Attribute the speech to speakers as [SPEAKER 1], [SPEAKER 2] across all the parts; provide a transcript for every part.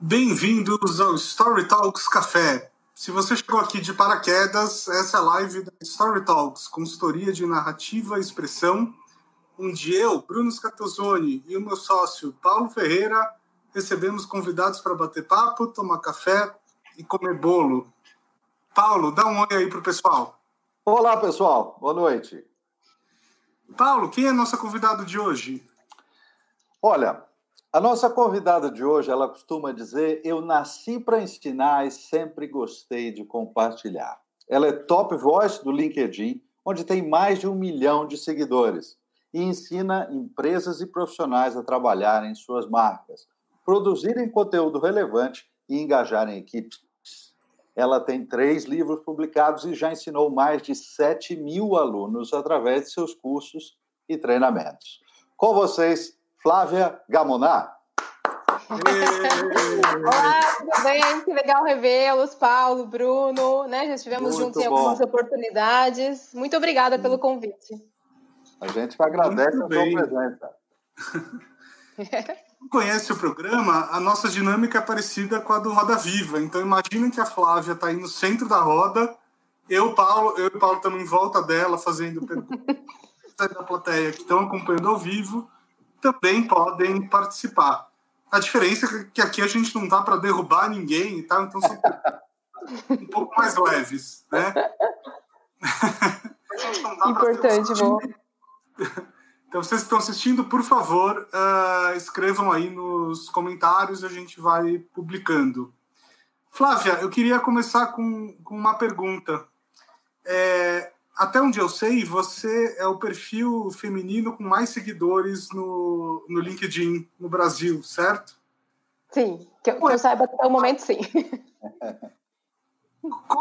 [SPEAKER 1] Bem-vindos ao Story Talks Café. Se você chegou aqui de paraquedas, essa é a live da Story Talks, consultoria de narrativa e expressão, onde eu, Bruno Scatozoni e o meu sócio Paulo Ferreira recebemos convidados para bater papo, tomar café e comer bolo. Paulo, dá um oi aí para o pessoal.
[SPEAKER 2] Olá, pessoal. Boa noite.
[SPEAKER 1] Paulo, quem é nosso convidado de hoje?
[SPEAKER 2] Olha, a nossa convidada de hoje, ela costuma dizer: Eu nasci para ensinar e sempre gostei de compartilhar. Ela é top voice do LinkedIn, onde tem mais de um milhão de seguidores, e ensina empresas e profissionais a trabalharem suas marcas, produzirem conteúdo relevante e engajarem equipes. Ela tem três livros publicados e já ensinou mais de 7 mil alunos através de seus cursos e treinamentos. Com vocês, Flávia Gamoná.
[SPEAKER 3] Olá, tudo bem? Que legal revê-los, Paulo, Bruno, né? Já estivemos Muito juntos em algumas oportunidades. Muito obrigada pelo convite.
[SPEAKER 2] A gente agradece Muito a bem. sua presença.
[SPEAKER 1] conhece o programa, a nossa dinâmica é parecida com a do Roda Viva. Então imaginem que a Flávia está aí no centro da roda, eu, Paulo, eu e o Paulo estamos em volta dela fazendo perguntas da plateia que estão acompanhando ao vivo também podem participar. A diferença é que aqui a gente não dá para derrubar ninguém, tá? então são um pouco mais leves, né?
[SPEAKER 3] Importante, bom.
[SPEAKER 1] Então, vocês que estão assistindo, por favor, uh, escrevam aí nos comentários, a gente vai publicando. Flávia, eu queria começar com, com uma pergunta. É, até onde eu sei, você é o perfil feminino com mais seguidores no, no LinkedIn no Brasil, certo?
[SPEAKER 3] Sim, que eu, que eu saiba até o momento, sim.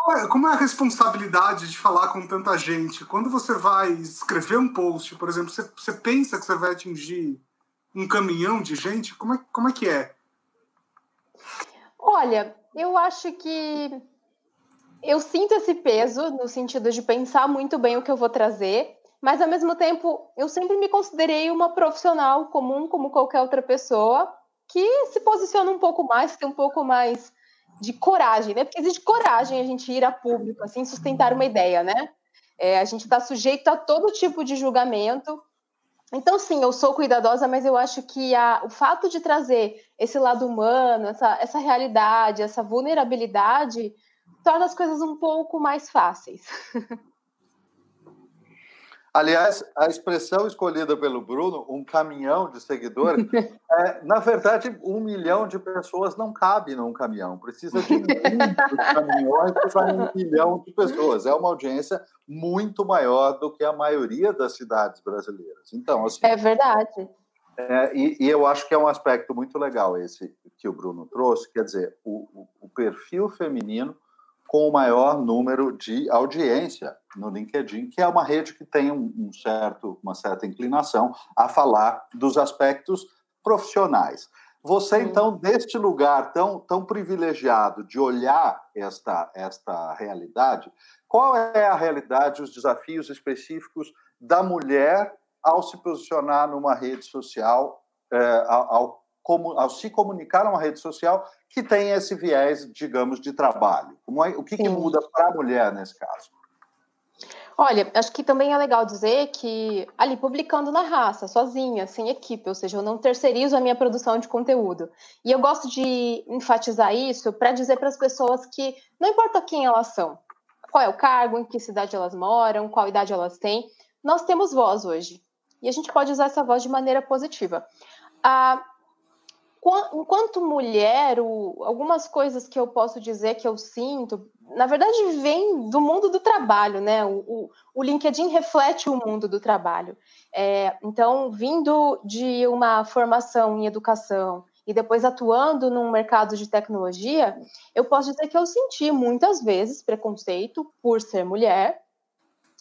[SPEAKER 1] É, como é a responsabilidade de falar com tanta gente? Quando você vai escrever um post, por exemplo, você, você pensa que você vai atingir um caminhão de gente? Como é, como é que é?
[SPEAKER 3] Olha, eu acho que eu sinto esse peso no sentido de pensar muito bem o que eu vou trazer, mas ao mesmo tempo eu sempre me considerei uma profissional comum como qualquer outra pessoa que se posiciona um pouco mais, que tem um pouco mais de coragem, né? Porque existe coragem a gente ir a público, assim, sustentar uma ideia, né? É, a gente está sujeito a todo tipo de julgamento. Então, sim, eu sou cuidadosa, mas eu acho que a, o fato de trazer esse lado humano, essa, essa realidade, essa vulnerabilidade, torna as coisas um pouco mais fáceis.
[SPEAKER 2] Aliás, a expressão escolhida pelo Bruno, um caminhão de seguidores, é, na verdade, um milhão de pessoas não cabe num caminhão. Precisa de muitos caminhões para um milhão de pessoas. É uma audiência muito maior do que a maioria das cidades brasileiras. Então, assim,
[SPEAKER 3] é verdade.
[SPEAKER 2] É, e, e, eu acho que é um aspecto muito legal esse que o Bruno trouxe, quer dizer, o, o, o perfil feminino com o maior número de audiência no LinkedIn, que é uma rede que tem um certo, uma certa inclinação a falar dos aspectos profissionais. Você, então, neste lugar tão, tão privilegiado de olhar esta, esta realidade, qual é a realidade, os desafios específicos da mulher ao se posicionar numa rede social, é, ao, ao, ao se comunicar numa rede social que tem esse viés, digamos, de trabalho? É, o que, que muda para a mulher nesse caso?
[SPEAKER 3] Olha, acho que também é legal dizer que ali publicando na raça, sozinha, sem equipe, ou seja, eu não terceirizo a minha produção de conteúdo. E eu gosto de enfatizar isso para dizer para as pessoas que não importa quem elas são, qual é o cargo, em que cidade elas moram, qual idade elas têm, nós temos voz hoje. E a gente pode usar essa voz de maneira positiva. Ah, enquanto mulher, o, algumas coisas que eu posso dizer que eu sinto, na verdade, vem do mundo do trabalho, né? O, o, o LinkedIn reflete o mundo do trabalho. É, então, vindo de uma formação em educação e depois atuando num mercado de tecnologia, eu posso dizer que eu senti muitas vezes preconceito por ser mulher,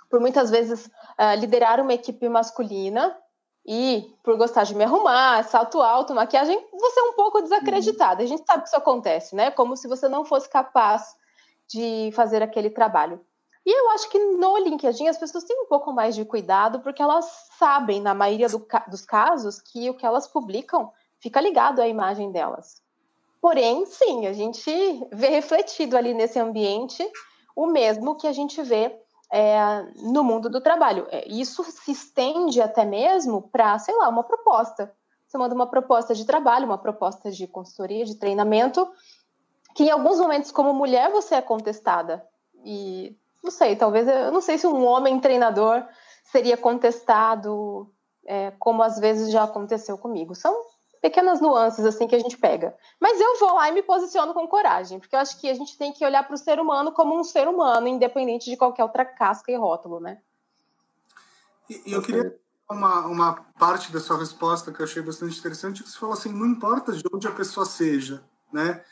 [SPEAKER 3] por muitas vezes uh, liderar uma equipe masculina e por gostar de me arrumar, salto alto, maquiagem, você é um pouco desacreditada. A gente sabe que isso acontece, né? Como se você não fosse capaz de fazer aquele trabalho. E eu acho que no LinkedIn as pessoas têm um pouco mais de cuidado, porque elas sabem, na maioria do, dos casos, que o que elas publicam fica ligado à imagem delas. Porém, sim, a gente vê refletido ali nesse ambiente o mesmo que a gente vê é, no mundo do trabalho. É, isso se estende até mesmo para, sei lá, uma proposta. Você manda uma proposta de trabalho, uma proposta de consultoria, de treinamento, que em alguns momentos, como mulher, você é contestada. E não sei, talvez, eu não sei se um homem treinador seria contestado, é, como às vezes já aconteceu comigo. São pequenas nuances assim que a gente pega. Mas eu vou lá e me posiciono com coragem, porque eu acho que a gente tem que olhar para o ser humano como um ser humano, independente de qualquer outra casca e rótulo, né?
[SPEAKER 1] E, eu queria uma, uma parte da sua resposta que eu achei bastante interessante, que você falou assim, não importa de onde a pessoa seja, né?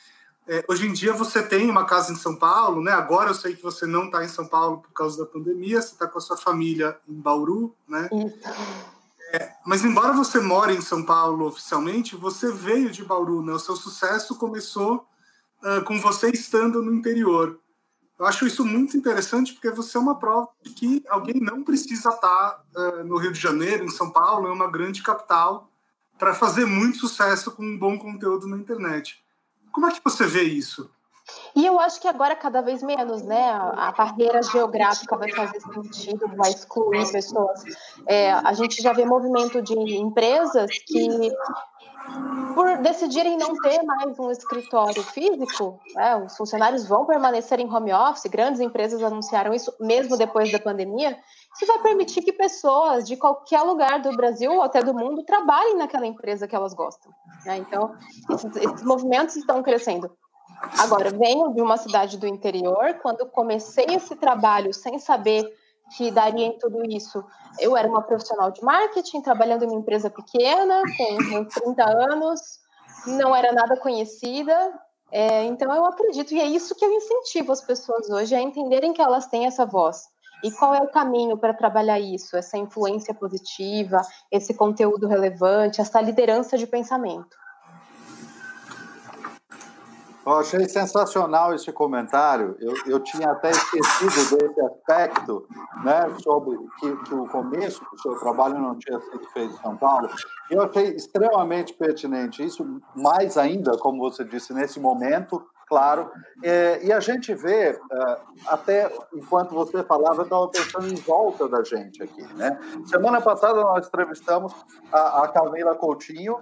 [SPEAKER 1] É, hoje em dia você tem uma casa em São Paulo, né? Agora eu sei que você não está em São Paulo por causa da pandemia, você está com a sua família em Bauru, né? É, mas embora você more em São Paulo oficialmente, você veio de Bauru, né? O seu sucesso começou uh, com você estando no interior. Eu acho isso muito interessante porque você é uma prova de que alguém não precisa estar uh, no Rio de Janeiro, em São Paulo, em uma grande capital, para fazer muito sucesso com um bom conteúdo na internet. Como é que você vê isso?
[SPEAKER 3] E eu acho que agora cada vez menos, né? A barreira geográfica vai fazer sentido, vai excluir pessoas. É, a gente já vê movimento de empresas que, por decidirem não ter mais um escritório físico, né, os funcionários vão permanecer em home office. Grandes empresas anunciaram isso mesmo depois da pandemia. Isso vai permitir que pessoas de qualquer lugar do Brasil ou até do mundo trabalhem naquela empresa que elas gostam. Né? Então, esses, esses movimentos estão crescendo. Agora, venho de uma cidade do interior. Quando comecei esse trabalho sem saber que daria em tudo isso, eu era uma profissional de marketing, trabalhando em uma empresa pequena, com 30 anos, não era nada conhecida. É, então, eu acredito, e é isso que eu incentivo as pessoas hoje, a entenderem que elas têm essa voz. E qual é o caminho para trabalhar isso? Essa influência positiva, esse conteúdo relevante, essa liderança de pensamento.
[SPEAKER 2] Eu achei sensacional esse comentário. Eu, eu tinha até esquecido desse aspecto, né, sobre que, que o começo do seu trabalho não tinha sido feito em São Paulo. Eu achei extremamente pertinente isso, mais ainda, como você disse, nesse momento claro. É, e a gente vê, é, até enquanto você falava, eu estava pensando em volta da gente aqui. Né? Semana passada nós entrevistamos a, a Camila Coutinho,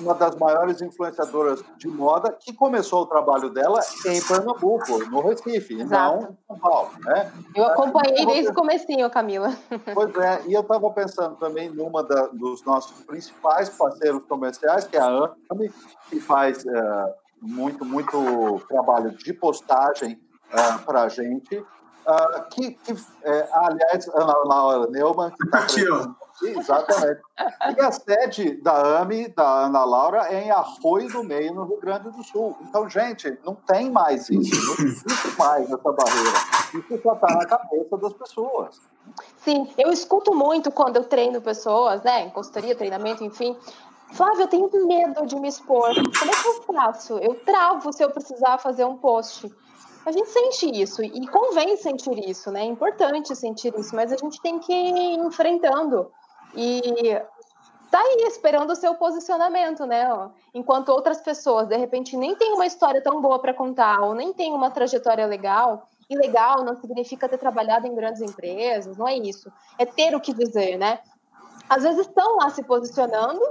[SPEAKER 2] uma das maiores influenciadoras de moda, que começou o trabalho dela em Pernambuco, no Recife, Exato. não em São Paulo. Né?
[SPEAKER 3] Eu acompanhei desde o comecinho, Camila.
[SPEAKER 2] Pois é, e eu estava pensando também numa da, dos nossos principais parceiros comerciais, que é a AMI, que faz... Uh, muito, muito trabalho de postagem uh, ah, para a gente. Uh, que, que é, aliás, Ana Laura Neumann, que está aqui, ó. Exatamente. E a sede da AMI, da Ana Laura, é em Arroio do Meio, no Rio Grande do Sul. Então, gente, não tem mais isso, não existe mais essa barreira. Isso só está na cabeça das pessoas.
[SPEAKER 3] Sim, eu escuto muito quando eu treino pessoas, né, em consultoria, treinamento, enfim, Flávia, eu tenho medo de me expor. Como é que eu faço? Eu travo se eu precisar fazer um post. A gente sente isso e convém sentir isso, né? É importante sentir isso, mas a gente tem que ir enfrentando e tá aí esperando o seu posicionamento, né? Enquanto outras pessoas, de repente, nem têm uma história tão boa para contar ou nem têm uma trajetória legal. E legal não significa ter trabalhado em grandes empresas, não é isso. É ter o que dizer, né? Às vezes estão lá se posicionando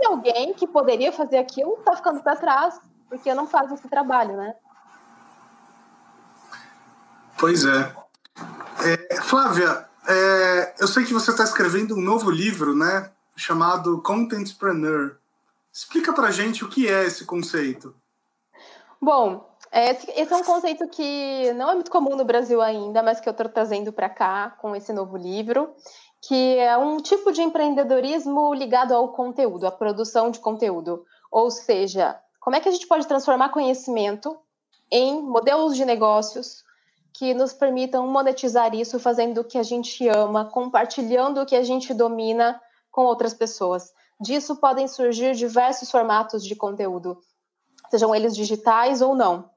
[SPEAKER 3] e alguém que poderia fazer aquilo está ficando para trás porque não faz esse trabalho, né?
[SPEAKER 1] Pois é. é Flávia, é, eu sei que você está escrevendo um novo livro, né? Chamado Contentpreneur. Explica para gente o que é esse conceito.
[SPEAKER 3] Bom, esse, esse, é um conceito que não é muito comum no Brasil ainda, mas que eu estou trazendo para cá com esse novo livro que é um tipo de empreendedorismo ligado ao conteúdo, à produção de conteúdo. Ou seja, como é que a gente pode transformar conhecimento em modelos de negócios que nos permitam monetizar isso fazendo o que a gente ama, compartilhando o que a gente domina com outras pessoas. Disso podem surgir diversos formatos de conteúdo, sejam eles digitais ou não.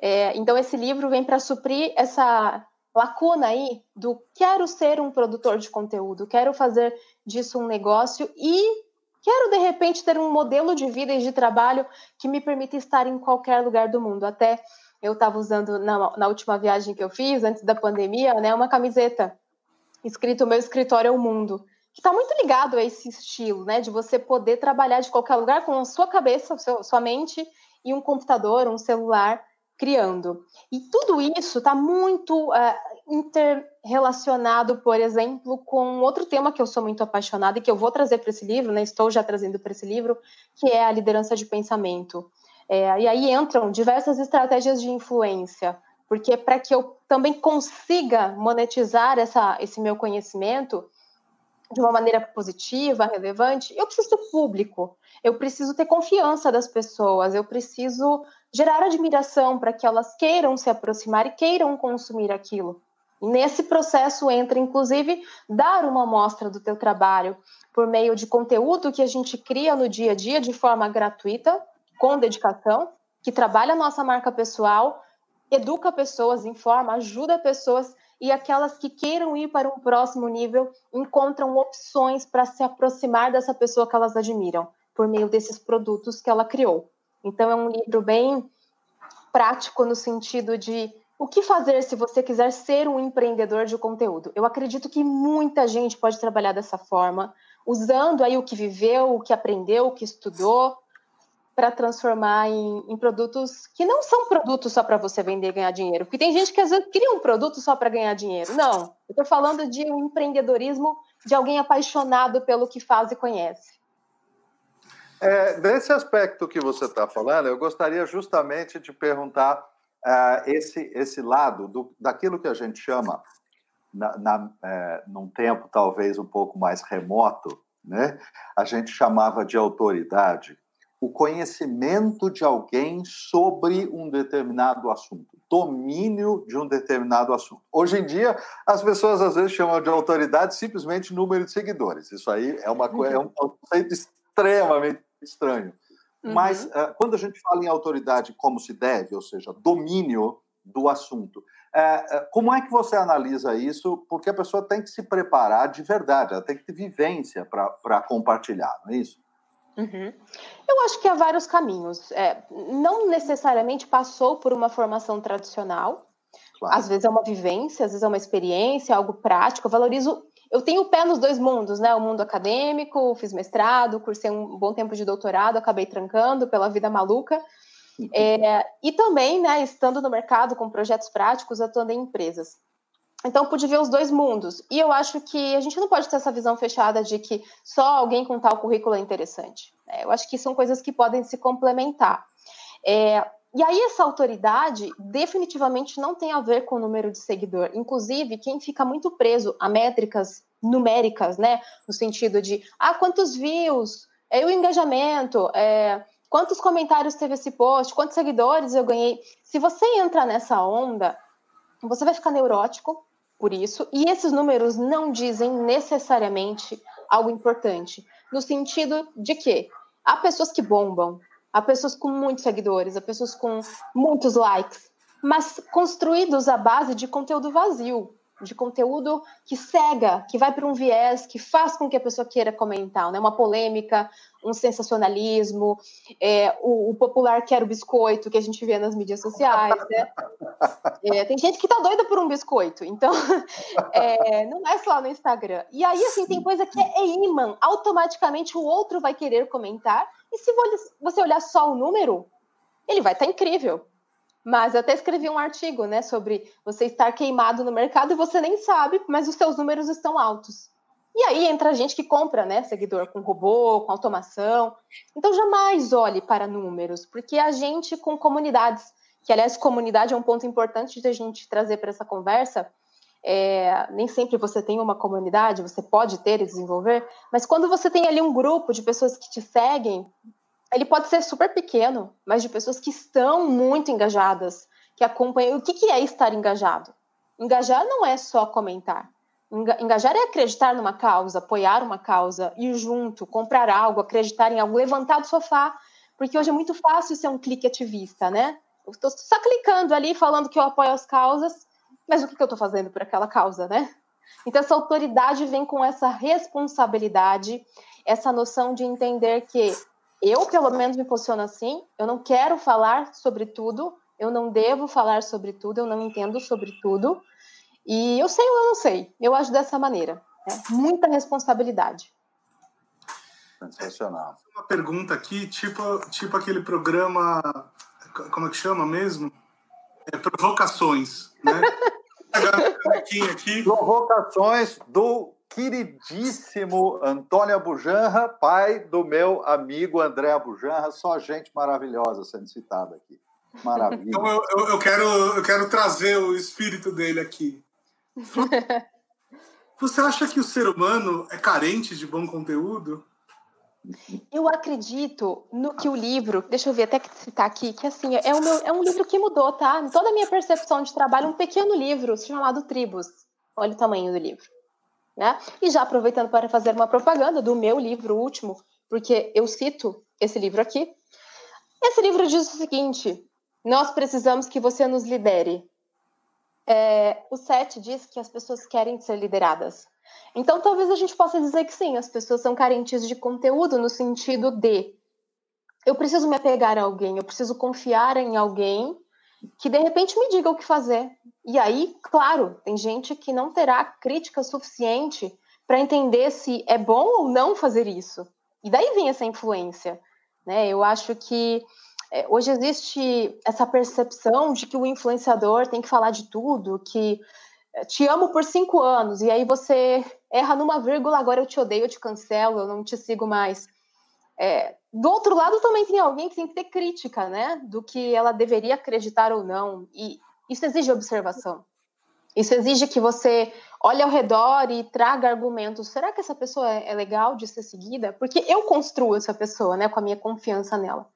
[SPEAKER 3] É, então, esse livro vem para suprir essa lacuna aí do quero ser um produtor de conteúdo, quero fazer disso um negócio e Quero, de repente, ter um modelo de vida e de trabalho que me permita estar em qualquer lugar do mundo. Até eu estava usando na, na, última viagem que eu fiz, antes da pandemia, né, uma camiseta escrito Meu escritório é o mundo, que está muito ligado a esse estilo, né, de você poder trabalhar de qualquer lugar com a sua cabeça, sua mente e um computador, um celular criando. E tudo isso está muito uh, interrelacionado, por exemplo, com outro tema que eu sou muito apaixonada e que eu vou trazer para esse livro, né? Estou já trazendo para esse livro, que é a liderança de pensamento. É, e aí entram diversas estratégias de influência, porque para que eu também consiga monetizar essa, esse meu conhecimento de uma maneira positiva, relevante, eu preciso do público, eu preciso ter confiança das pessoas, eu preciso gerar admiração para que elas queiram se aproximar e queiram consumir aquilo. E nesse processo entra, inclusive, dar uma amostra do teu trabalho por meio de conteúdo que a gente cria no dia a dia de forma gratuita, com dedicação, que trabalha a nossa marca pessoal, educa pessoas, informa, ajuda pessoas e aquelas que queiram ir para um próximo nível encontram opções para se aproximar dessa pessoa que elas admiram por meio desses produtos que ela criou. Então é um livro bem prático no sentido de o que fazer se você quiser ser um empreendedor de conteúdo? Eu acredito que muita gente pode trabalhar dessa forma, usando aí o que viveu, o que aprendeu, o que estudou, para transformar em, em, produtos que não são produtos só para você vender e ganhar dinheiro. Porque tem gente que às vezes cria um produto só para ganhar dinheiro. Não, eu estou falando de um empreendedorismo de alguém apaixonado pelo que faz e conhece.
[SPEAKER 2] É, nesse aspecto que você está falando, eu gostaria justamente de perguntar uh, esse, esse lado do, daquilo que a gente chama, na, na, é, num tempo talvez um pouco mais remoto, né? a gente chamava de autoridade, o conhecimento de alguém sobre um determinado assunto, domínio de um determinado assunto. Hoje em dia, as pessoas às vezes chamam de autoridade simplesmente número de seguidores. Isso aí é, uma, é um conceito extremamente estranho. Uhum. Mas uh, quando a gente fala em autoridade como se deve, ou seja, domínio do assunto, uh, como é que você analisa isso? Porque a pessoa tem que se preparar de verdade, ela tem que ter vivência para compartilhar, não é isso?
[SPEAKER 3] Uhum. Eu acho que há vários caminhos. É, não necessariamente passou por uma formação tradicional. Claro. Às vezes é uma vivência, às vezes é uma experiência, algo prático. Eu valorizo eu tenho o pé nos dois mundos, né? O mundo acadêmico, fiz mestrado, cursei um bom tempo de doutorado, acabei trancando pela vida maluca. Uhum. É, e também, né, estando no mercado com projetos práticos, atuando em empresas. Então, pude ver os dois mundos. E eu acho que a gente não pode ter essa visão fechada de que só alguém com tal currículo é interessante. É, eu acho que são coisas que podem se complementar. É, e aí, essa autoridade definitivamente não tem a ver com o número de seguidor. Inclusive, quem fica muito preso a métricas numéricas, né? No sentido de, ah, quantos views, é, o engajamento, é, quantos comentários teve esse post, quantos seguidores eu ganhei. Se você entra nessa onda, você vai ficar neurótico por isso, e esses números não dizem necessariamente algo importante. No sentido de que há pessoas que bombam, a pessoas com muitos seguidores, a pessoas com muitos likes, mas construídos à base de conteúdo vazio, de conteúdo que cega, que vai para um viés, que faz com que a pessoa queira comentar, né? Uma polêmica, um sensacionalismo, é, o, o, popular quer o biscoito que a gente vê nas mídias sociais, né? É, tem gente que tá doida por um biscoito, então é, não é só no Instagram. E aí, assim, tem coisa que é imã, automaticamente o outro vai querer comentar, e se você olhar só o número, ele vai estar tá incrível. Mas eu até escrevi um artigo, né, sobre você estar queimado no mercado e você nem sabe, mas os seus números estão altos. E aí entra gente que compra, né, seguidor com robô, com automação. Então jamais olhe para números, porque a gente com comunidades, que aliás comunidade é um ponto importante de a gente trazer para essa conversa. É, nem sempre você tem uma comunidade, você pode ter e desenvolver, mas quando você tem ali um grupo de pessoas que te seguem, ele pode ser super pequeno, mas de pessoas que estão muito engajadas, que acompanham. O que, que é estar engajado? Engajar não é só comentar. Engajar é acreditar numa causa, apoiar uma causa, ir junto, comprar algo, acreditar em algo, levantar do sofá. Porque hoje é muito fácil ser um clique ativista, né? Eu estou só clicando ali, falando que eu apoio as causas, mas o que, que eu estou fazendo por aquela causa, né? Então, essa autoridade vem com essa responsabilidade essa noção de entender que eu, pelo menos, me posiciono assim, eu não quero falar sobre tudo, eu não devo falar sobre tudo, eu não entendo sobre tudo, e eu sei ou eu não sei, eu acho dessa maneira. Né? Muita responsabilidade.
[SPEAKER 2] Sensacional.
[SPEAKER 1] Uma pergunta aqui, tipo, tipo aquele programa, como é que chama mesmo? É, provocações, né?
[SPEAKER 2] aqui. Provocações do queridíssimo Antônio Abujanra, pai do meu amigo André Abujanra, só gente maravilhosa sendo citada aqui. Maravilha.
[SPEAKER 1] Então eu, eu, eu, quero, eu quero trazer o espírito dele aqui. Você acha que o ser humano é carente de bom conteúdo?
[SPEAKER 3] Eu acredito no que o livro, deixa eu ver até que citar aqui, que assim, é, meu, é um livro que mudou, tá? Toda a minha percepção de trabalho, um pequeno livro chamado Tribos. Olha o tamanho do livro. Né? E já aproveitando para fazer uma propaganda do meu livro último, porque eu cito esse livro aqui. Esse livro diz o seguinte: nós precisamos que você nos lidere. É, o 7 diz que as pessoas querem ser lideradas. Então, talvez a gente possa dizer que sim, as pessoas são carentes de conteúdo no sentido de eu preciso me apegar a alguém, eu preciso confiar em alguém que de repente me diga o que fazer. E aí, claro, tem gente que não terá crítica suficiente para entender se é bom ou não fazer isso. E daí vem essa influência. Né? Eu acho que é, hoje existe essa percepção de que o influenciador tem que falar de tudo, que te amo por cinco anos, e aí você erra numa vírgula, agora eu te odeio, eu te cancelo, eu não te sigo mais. É, do outro lado também tem alguém que tem que ter crítica, né, do que ela deveria acreditar ou não, e isso exige observação. Isso exige que você olhe ao redor e traga argumentos. Será que essa pessoa é, é legal de ser seguida? Porque eu construo essa pessoa, né, com a minha confiança nela.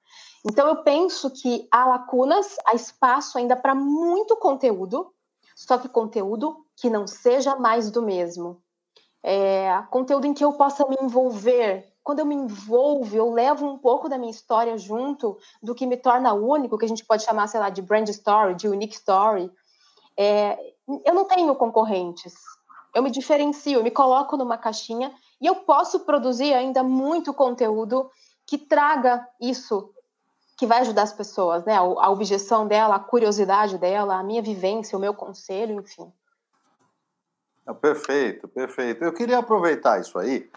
[SPEAKER 3] Então eu penso que há lacunas, há espaço ainda para muito conteúdo, só que conteúdo que não seja mais do mesmo. É, conteúdo em que eu possa me envolver. Quando eu me envolvo, eu levo um pouco da minha história junto do que me torna único, que a gente pode chamar, sei lá, de brand story, de unique story. É, eu não tenho concorrentes. Eu me diferencio, eu me coloco numa caixinha e eu posso produzir ainda muito conteúdo que traga isso que vai ajudar as pessoas, né? A objeção dela, a curiosidade dela, a minha vivência, o meu conselho, enfim.
[SPEAKER 2] Perfeito, perfeito. Eu queria aproveitar isso aí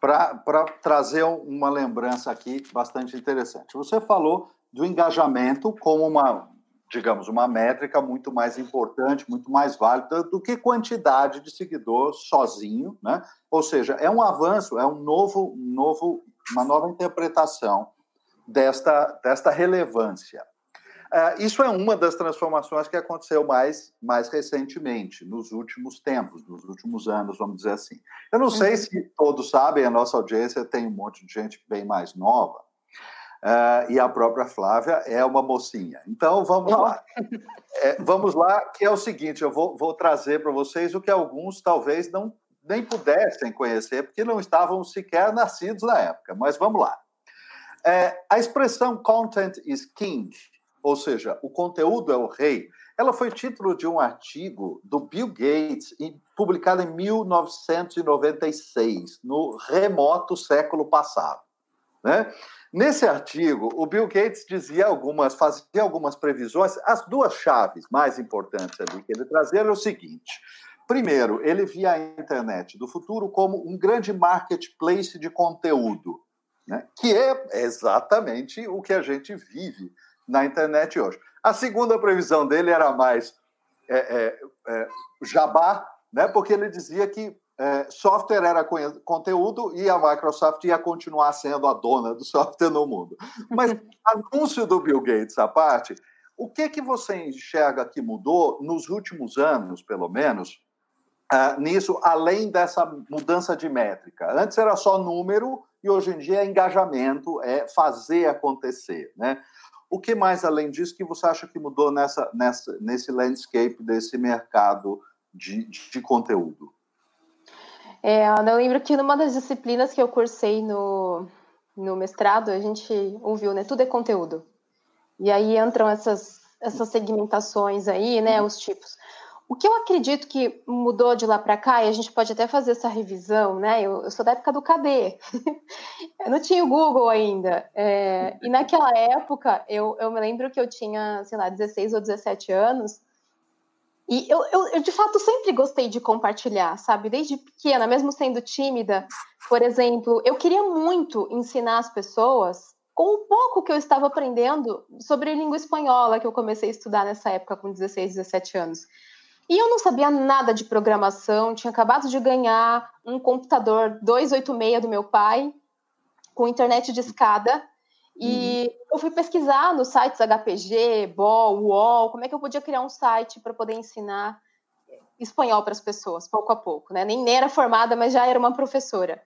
[SPEAKER 2] para trazer uma lembrança aqui bastante interessante. Você falou do engajamento como uma, digamos, uma métrica muito mais importante, muito mais válida do que quantidade de seguidor sozinho, né? Ou seja, é um avanço, é um novo, novo, uma nova interpretação desta, desta relevância. Uh, isso é uma das transformações que aconteceu mais, mais recentemente, nos últimos tempos, nos últimos anos, vamos dizer assim. Eu não sei uhum. se todos sabem, a nossa audiência tem um monte de gente bem mais nova, uh, e a própria Flávia é uma mocinha. Então, vamos lá. É, vamos lá, que é o seguinte: eu vou, vou trazer para vocês o que alguns talvez não nem pudessem conhecer, porque não estavam sequer nascidos na época, mas vamos lá. É, a expressão content is king, ou seja, o conteúdo é o rei, ela foi título de um artigo do Bill Gates, publicado em 1996, no remoto século passado. Né? Nesse artigo, o Bill Gates dizia algumas, fazia algumas previsões. As duas chaves mais importantes ali que ele trazia era o seguinte: primeiro, ele via a internet do futuro como um grande marketplace de conteúdo né? que é exatamente o que a gente vive na internet hoje. A segunda previsão dele era mais é, é, é, jabá, né? porque ele dizia que é, software era conteúdo e a Microsoft ia continuar sendo a dona do software no mundo. Mas anúncio do Bill Gates à parte, o que que você enxerga que mudou nos últimos anos, pelo menos, uh, nisso, além dessa mudança de métrica? Antes era só número e hoje em dia é engajamento, é fazer acontecer, né? O que mais além disso que você acha que mudou nessa, nessa nesse landscape desse mercado de, de conteúdo?
[SPEAKER 3] É, eu lembro que numa das disciplinas que eu cursei no, no mestrado, a gente ouviu, né? Tudo é conteúdo. E aí entram essas, essas segmentações aí, né? Os tipos. O que eu acredito que mudou de lá para cá, e a gente pode até fazer essa revisão, né? Eu, eu sou da época do KD, eu não tinha o Google ainda. É, e naquela época, eu, eu me lembro que eu tinha, sei lá, 16 ou 17 anos, e eu, eu, eu, de fato, sempre gostei de compartilhar, sabe? Desde pequena, mesmo sendo tímida, por exemplo, eu queria muito ensinar as pessoas com o pouco que eu estava aprendendo sobre língua espanhola, que eu comecei a estudar nessa época, com 16, 17 anos. E eu não sabia nada de programação, tinha acabado de ganhar um computador 286 do meu pai, com internet de escada, e uhum. eu fui pesquisar nos sites HPG, BOL, UOL, como é que eu podia criar um site para poder ensinar espanhol para as pessoas, pouco a pouco, né? Nem era formada, mas já era uma professora.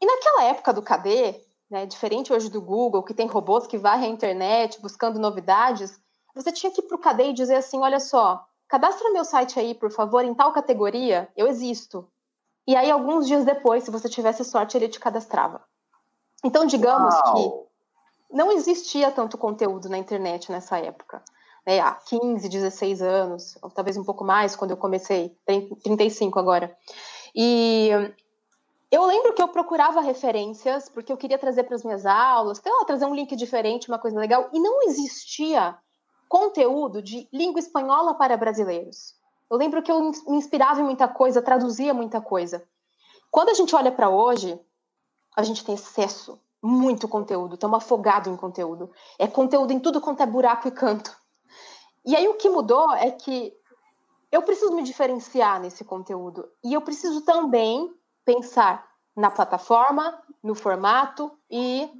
[SPEAKER 3] E naquela época do KD, né, diferente hoje do Google, que tem robôs que varrem a internet buscando novidades, você tinha que ir para o KD e dizer assim, olha só, cadastra meu site aí, por favor, em tal categoria, eu existo. E aí, alguns dias depois, se você tivesse sorte, ele te cadastrava. Então, digamos Uau. que não existia tanto conteúdo na internet nessa época. Né? Há 15, 16 anos, ou talvez um pouco mais, quando eu comecei, tem 35 agora. E eu lembro que eu procurava referências, porque eu queria trazer para as minhas aulas, sei lá, trazer um link diferente, uma coisa legal, e não existia conteúdo de língua espanhola para brasileiros. Eu lembro que eu me inspirava em muita coisa, traduzia muita coisa. Quando a gente olha para hoje, a gente tem excesso, muito conteúdo, estamos afogados em conteúdo. É conteúdo em tudo quanto é buraco e canto. E aí o que mudou é que eu preciso me diferenciar nesse conteúdo. E eu preciso também pensar na plataforma, no formato e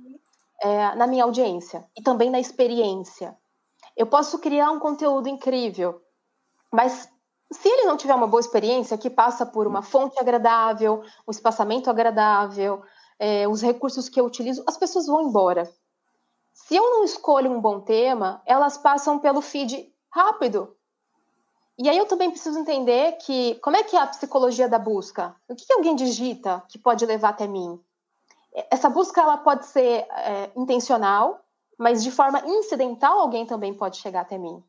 [SPEAKER 3] é, na minha audiência. E também na experiência. Eu posso criar um conteúdo incrível, mas se ele não tiver uma boa experiência, que passa por uma fonte agradável, um espaçamento agradável, é, os recursos que eu utilizo, as pessoas vão embora. Se eu não escolho um bom tema, elas passam pelo feed rápido. E aí eu também preciso entender que como é que é a psicologia da busca? O que, que alguém digita que pode levar até mim? Essa busca ela pode ser é, intencional, mas de forma incidental alguém também pode chegar até mim.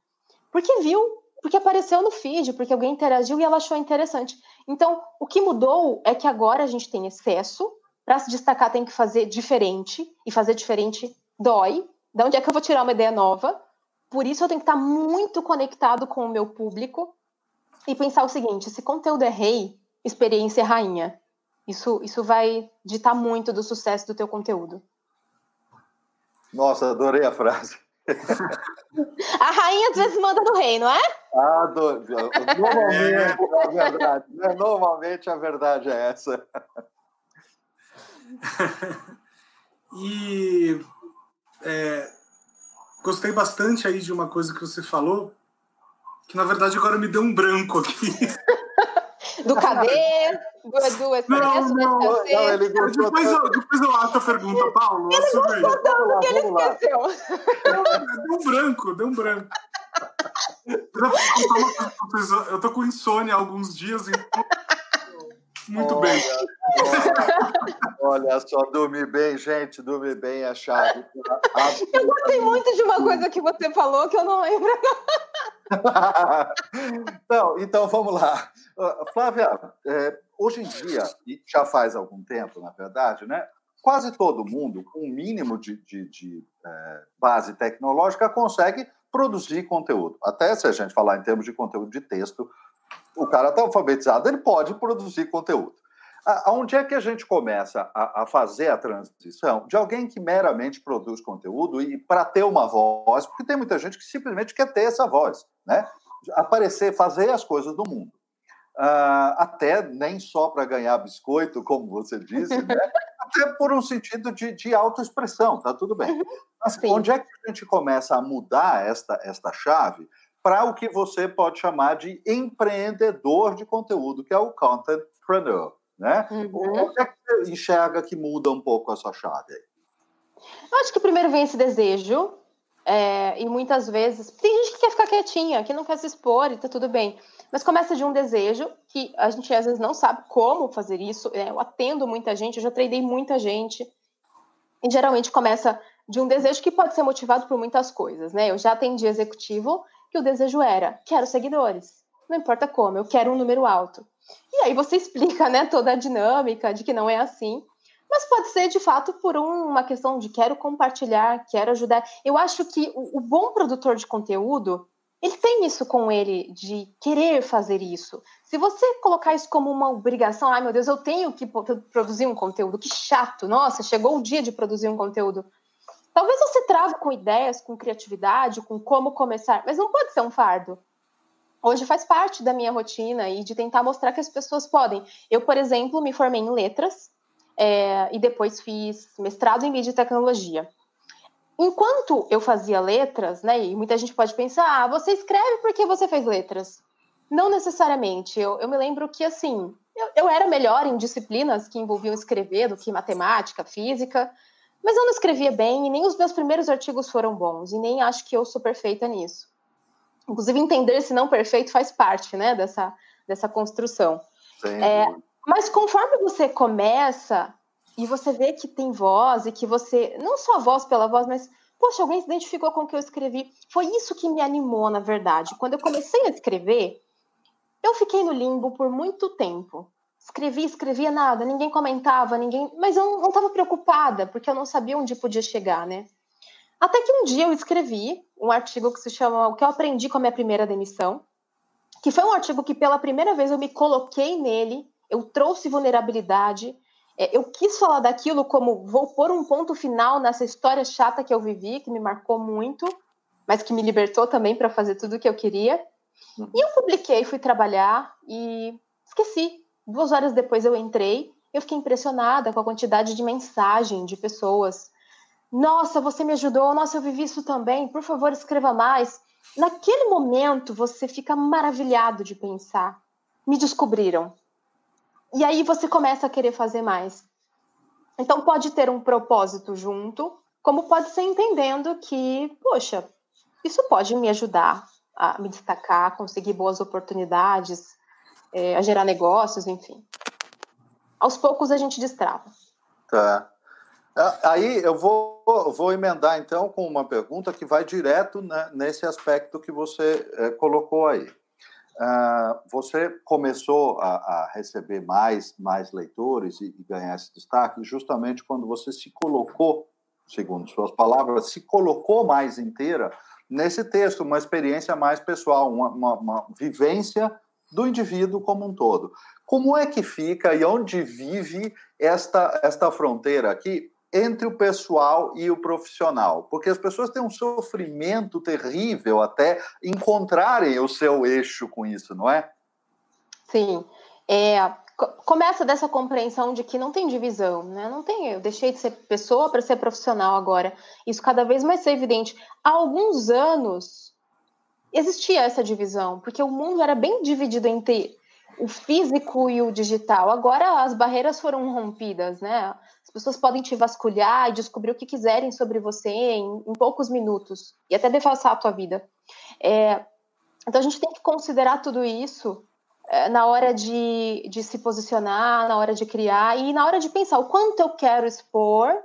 [SPEAKER 3] Porque viu, porque apareceu no feed, porque alguém interagiu e ela achou interessante. Então, o que mudou é que agora a gente tem excesso, para se destacar tem que fazer diferente, e fazer diferente dói. De onde é que eu vou tirar uma ideia nova? Por isso eu tenho que estar muito conectado com o meu público e pensar o seguinte: se conteúdo é rei, experiência é rainha. Isso, isso vai ditar muito do sucesso do teu conteúdo.
[SPEAKER 2] Nossa, adorei a frase.
[SPEAKER 3] A rainha às vezes manda no rei, não é?
[SPEAKER 2] Adoro. Normalmente, a verdade, né? Normalmente a verdade é essa.
[SPEAKER 1] E é, gostei bastante aí de uma coisa que você falou, que na verdade agora me deu um branco aqui.
[SPEAKER 3] Do cadê? Do Edu, esse não, não, não,
[SPEAKER 1] ele gostou depois, eu, depois eu acho a pergunta, Paulo.
[SPEAKER 3] Ele gostou tanto que ele esqueceu.
[SPEAKER 1] Deu um branco, deu um branco. Eu tô com insônia há alguns dias, então. Muito
[SPEAKER 2] olha,
[SPEAKER 1] bem.
[SPEAKER 2] Olha, olha só, dormir bem, gente, dormir bem é a chave.
[SPEAKER 3] Eu gostei muito de uma coisa que você falou que eu não lembro.
[SPEAKER 2] não, então vamos lá. Flávia, é, hoje em dia, e já faz algum tempo, na verdade, né? Quase todo mundo, com um mínimo de, de, de é, base tecnológica, consegue produzir conteúdo. Até se a gente falar em termos de conteúdo de texto, o cara está alfabetizado, ele pode produzir conteúdo. Aonde é que a gente começa a, a, fazer a transição de alguém que meramente produz conteúdo e para ter uma voz, porque tem muita gente que simplesmente quer ter essa voz, né? Aparecer, fazer as coisas do mundo. Uh, até nem só para ganhar biscoito, como você disse, né? até por um sentido de, de autoexpressão, tá tudo bem. Mas Sim. onde é que a gente começa a mudar esta, esta chave para o que você pode chamar de empreendedor de conteúdo, que é o contentpreneur, né? Uhum. Onde é que você enxerga que muda um pouco essa chave aí?
[SPEAKER 3] Eu acho que primeiro vem esse desejo, é, e muitas vezes tem gente que quer ficar quietinha, que não quer se expor e tá tudo bem. Mas começa de um desejo que a gente às vezes não sabe como fazer isso. É, eu atendo muita gente, eu já treinei muita gente. E geralmente começa de um desejo que pode ser motivado por muitas coisas, né? Eu já atendi executivo que o desejo era: quero seguidores. não importa como, eu quero um número alto. E aí você explica, né, toda a dinâmica de que não é assim. Mas pode ser, de fato, por uma questão de quero compartilhar, quero ajudar. Eu acho que o, o bom produtor de conteúdo, ele tem isso com ele, de querer fazer isso. Se você colocar isso como uma obrigação, ai meu Deus, eu tenho que produzir um conteúdo, que chato, nossa, chegou o dia de produzir um conteúdo. Talvez você trave com ideias, com criatividade, com como começar, mas não pode ser um fardo. Hoje faz parte da minha rotina e de tentar mostrar que as pessoas podem. Eu, por exemplo, me formei em letras, é, e depois fiz mestrado em mídia e tecnologia. Enquanto eu fazia letras, né, e muita gente pode pensar, ah, você escreve porque você fez letras. Não necessariamente. Eu, eu me lembro que, assim, eu, eu era melhor em disciplinas que envolviam escrever do que matemática, física, mas eu não escrevia bem e nem os meus primeiros artigos foram bons, e nem acho que eu sou perfeita nisso. Inclusive, entender se não perfeito faz parte né, dessa, dessa construção. É, mas conforme você começa e você vê que tem voz e que você, não só voz pela voz, mas, poxa, alguém se identificou com o que eu escrevi. Foi isso que me animou, na verdade. Quando eu comecei a escrever, eu fiquei no limbo por muito tempo. Escrevi, escrevia nada, ninguém comentava, ninguém. Mas eu não estava preocupada, porque eu não sabia onde podia chegar, né? Até que um dia eu escrevi um artigo que se chama O que eu aprendi com a minha primeira demissão, que foi um artigo que pela primeira vez eu me coloquei nele eu trouxe vulnerabilidade, é, eu quis falar daquilo como vou pôr um ponto final nessa história chata que eu vivi, que me marcou muito, mas que me libertou também para fazer tudo o que eu queria. Uhum. E eu publiquei, fui trabalhar e esqueci. Duas horas depois eu entrei, eu fiquei impressionada com a quantidade de mensagem de pessoas. Nossa, você me ajudou, nossa, eu vivi isso também, por favor, escreva mais. Naquele momento, você fica maravilhado de pensar. Me descobriram, e aí você começa a querer fazer mais. Então pode ter um propósito junto, como pode ser entendendo que, poxa, isso pode me ajudar a me destacar, conseguir boas oportunidades, é, a gerar negócios, enfim. Aos poucos a gente destrava.
[SPEAKER 2] Tá. Aí eu vou, vou emendar então com uma pergunta que vai direto né, nesse aspecto que você é, colocou aí. Uh, você começou a, a, receber mais, mais leitores e, e, ganhar esse destaque justamente quando você se colocou, segundo suas palavras, se colocou mais inteira nesse texto, uma experiência mais pessoal, uma, uma, uma vivência do indivíduo como um todo. Como é que fica e onde vive esta, esta fronteira aqui entre o pessoal e o profissional, porque as pessoas têm um sofrimento terrível até encontrarem o seu eixo com isso, não é?
[SPEAKER 3] Sim. É, começa dessa compreensão de que não tem divisão, né? Não tem, eu deixei de ser pessoa para ser profissional agora. Isso cada vez mais é evidente. Há alguns anos existia essa divisão, porque o mundo era bem dividido entre o físico e o digital. Agora as barreiras foram rompidas, né? As pessoas podem te vasculhar e descobrir o que quiserem sobre você em, em poucos minutos e até defassar a tua vida. É, então a gente tem que considerar tudo isso é, na hora de, de se posicionar, na hora de criar e na hora de pensar o quanto eu quero expor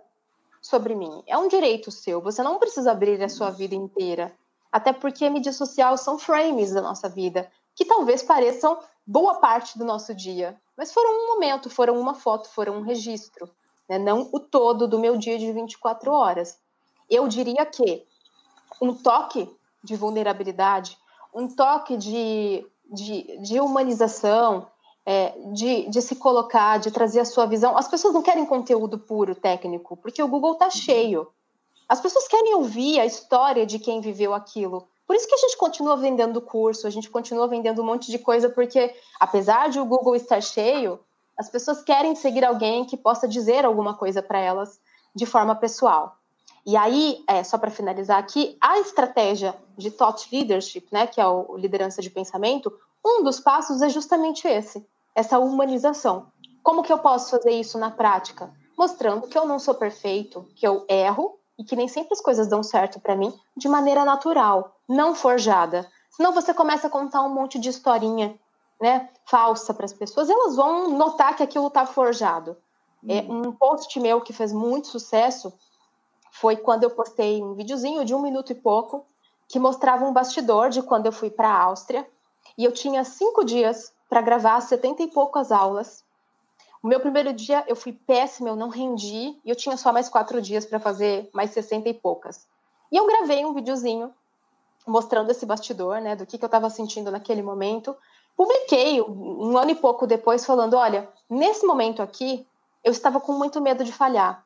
[SPEAKER 3] sobre mim. É um direito seu, você não precisa abrir a sua vida inteira. Até porque mídia social são frames da nossa vida, que talvez pareçam boa parte do nosso dia, mas foram um momento, foram uma foto, foram um registro né? não o todo do meu dia de 24 horas. Eu diria que um toque de vulnerabilidade, um toque de, de, de humanização, é, de, de se colocar, de trazer a sua visão. As pessoas não querem conteúdo puro técnico, porque o Google está cheio. As pessoas querem ouvir a história de quem viveu aquilo. Por isso que a gente continua vendendo curso, a gente continua vendendo um monte de coisa, porque apesar de o Google estar cheio, as pessoas querem seguir alguém que possa dizer alguma coisa para elas de forma pessoal. E aí, é, só para finalizar aqui, a estratégia de thought leadership, né, que é o liderança de pensamento, um dos passos é justamente esse, essa humanização. Como que eu posso fazer isso na prática? Mostrando que eu não sou perfeito, que eu erro e que nem sempre as coisas dão certo para mim de maneira natural, não forjada. Senão você começa a contar um monte de historinha né, falsa para as pessoas, elas vão notar que aquilo está forjado. É, hum. um post meu que fez muito sucesso foi quando eu postei um videozinho de um minuto e pouco que mostrava um bastidor de quando eu fui para a Áustria E eu tinha cinco dias para gravar setenta e poucas aulas. O meu primeiro dia eu fui péssima, eu não rendi, e eu tinha só mais quatro dias para fazer mais sessenta e poucas. E eu gravei um videozinho mostrando esse bastidor, né, do que, que eu estava sentindo naquele momento. Publiquei um ano e pouco depois, falando: olha, nesse momento aqui, eu estava com muito medo de falhar.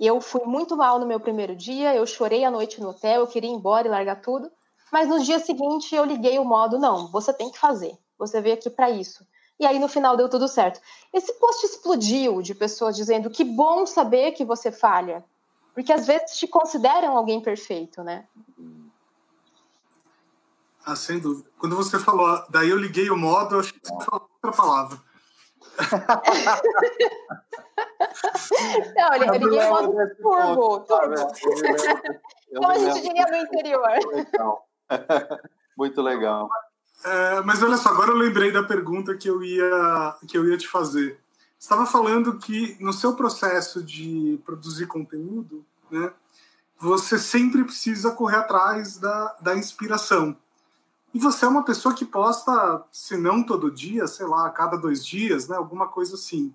[SPEAKER 3] Eu fui muito mal no meu primeiro dia, eu chorei a noite no hotel, eu queria ir embora e largar tudo. Mas no dia seguinte eu liguei o modo: não, você tem que fazer, você veio aqui para isso. E aí no final deu tudo certo. Esse post explodiu de pessoas dizendo: que bom saber que você falha. Porque às vezes te consideram alguém perfeito, né?
[SPEAKER 1] Ah, sem dúvida. Quando você falou, daí eu liguei o modo, eu acho que você falou outra palavra.
[SPEAKER 3] Não, ele, ele ganha modo turbo. turbo. Então a gente diria no interior.
[SPEAKER 2] Muito legal.
[SPEAKER 1] É, mas olha só, agora eu lembrei da pergunta que eu ia, que eu ia te fazer. Você estava falando que no seu processo de produzir conteúdo, né, você sempre precisa correr atrás da, da inspiração. E você é uma pessoa que posta, se não todo dia, sei lá, a cada dois dias, né? Alguma coisa assim.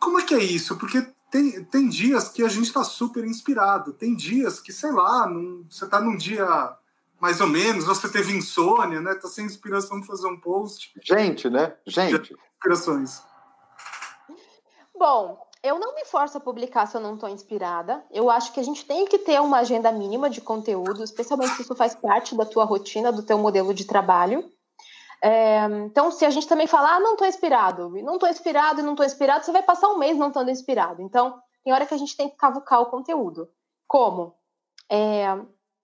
[SPEAKER 1] Como é que é isso? Porque tem, tem dias que a gente está super inspirado. Tem dias que, sei lá, num, você está num dia mais ou menos, você teve insônia, né? Tá sem inspiração para fazer um post.
[SPEAKER 2] Gente, né? Gente.
[SPEAKER 1] Inspirações.
[SPEAKER 3] Bom, eu não me forço a publicar se eu não estou inspirada. Eu acho que a gente tem que ter uma agenda mínima de conteúdo, especialmente se isso faz parte da tua rotina, do teu modelo de trabalho. É, então, se a gente também falar, ah, não estou inspirado, não estou inspirado e não estou inspirado, você vai passar um mês não estando inspirado. Então, tem hora que a gente tem que cavucar o conteúdo. Como? É,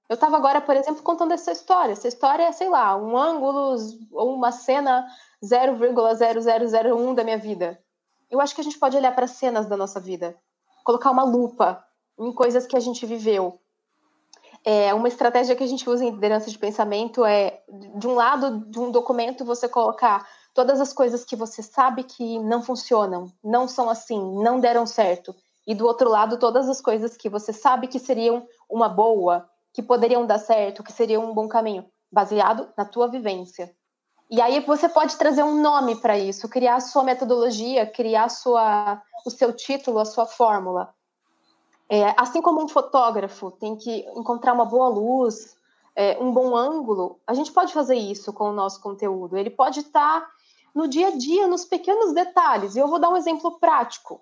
[SPEAKER 3] eu estava agora, por exemplo, contando essa história. Essa história é, sei lá, um ângulo ou uma cena 0,0001 da minha vida eu acho que a gente pode olhar para cenas da nossa vida, colocar uma lupa em coisas que a gente viveu. É, uma estratégia que a gente usa em liderança de pensamento é, de um lado de um documento, você colocar todas as coisas que você sabe que não funcionam, não são assim, não deram certo. E do outro lado, todas as coisas que você sabe que seriam uma boa, que poderiam dar certo, que seriam um bom caminho, baseado na tua vivência. E aí você pode trazer um nome para isso, criar a sua metodologia, criar sua, o seu título, a sua fórmula. É, assim como um fotógrafo tem que encontrar uma boa luz, é, um bom ângulo, a gente pode fazer isso com o nosso conteúdo. Ele pode estar tá no dia a dia, nos pequenos detalhes. E eu vou dar um exemplo prático.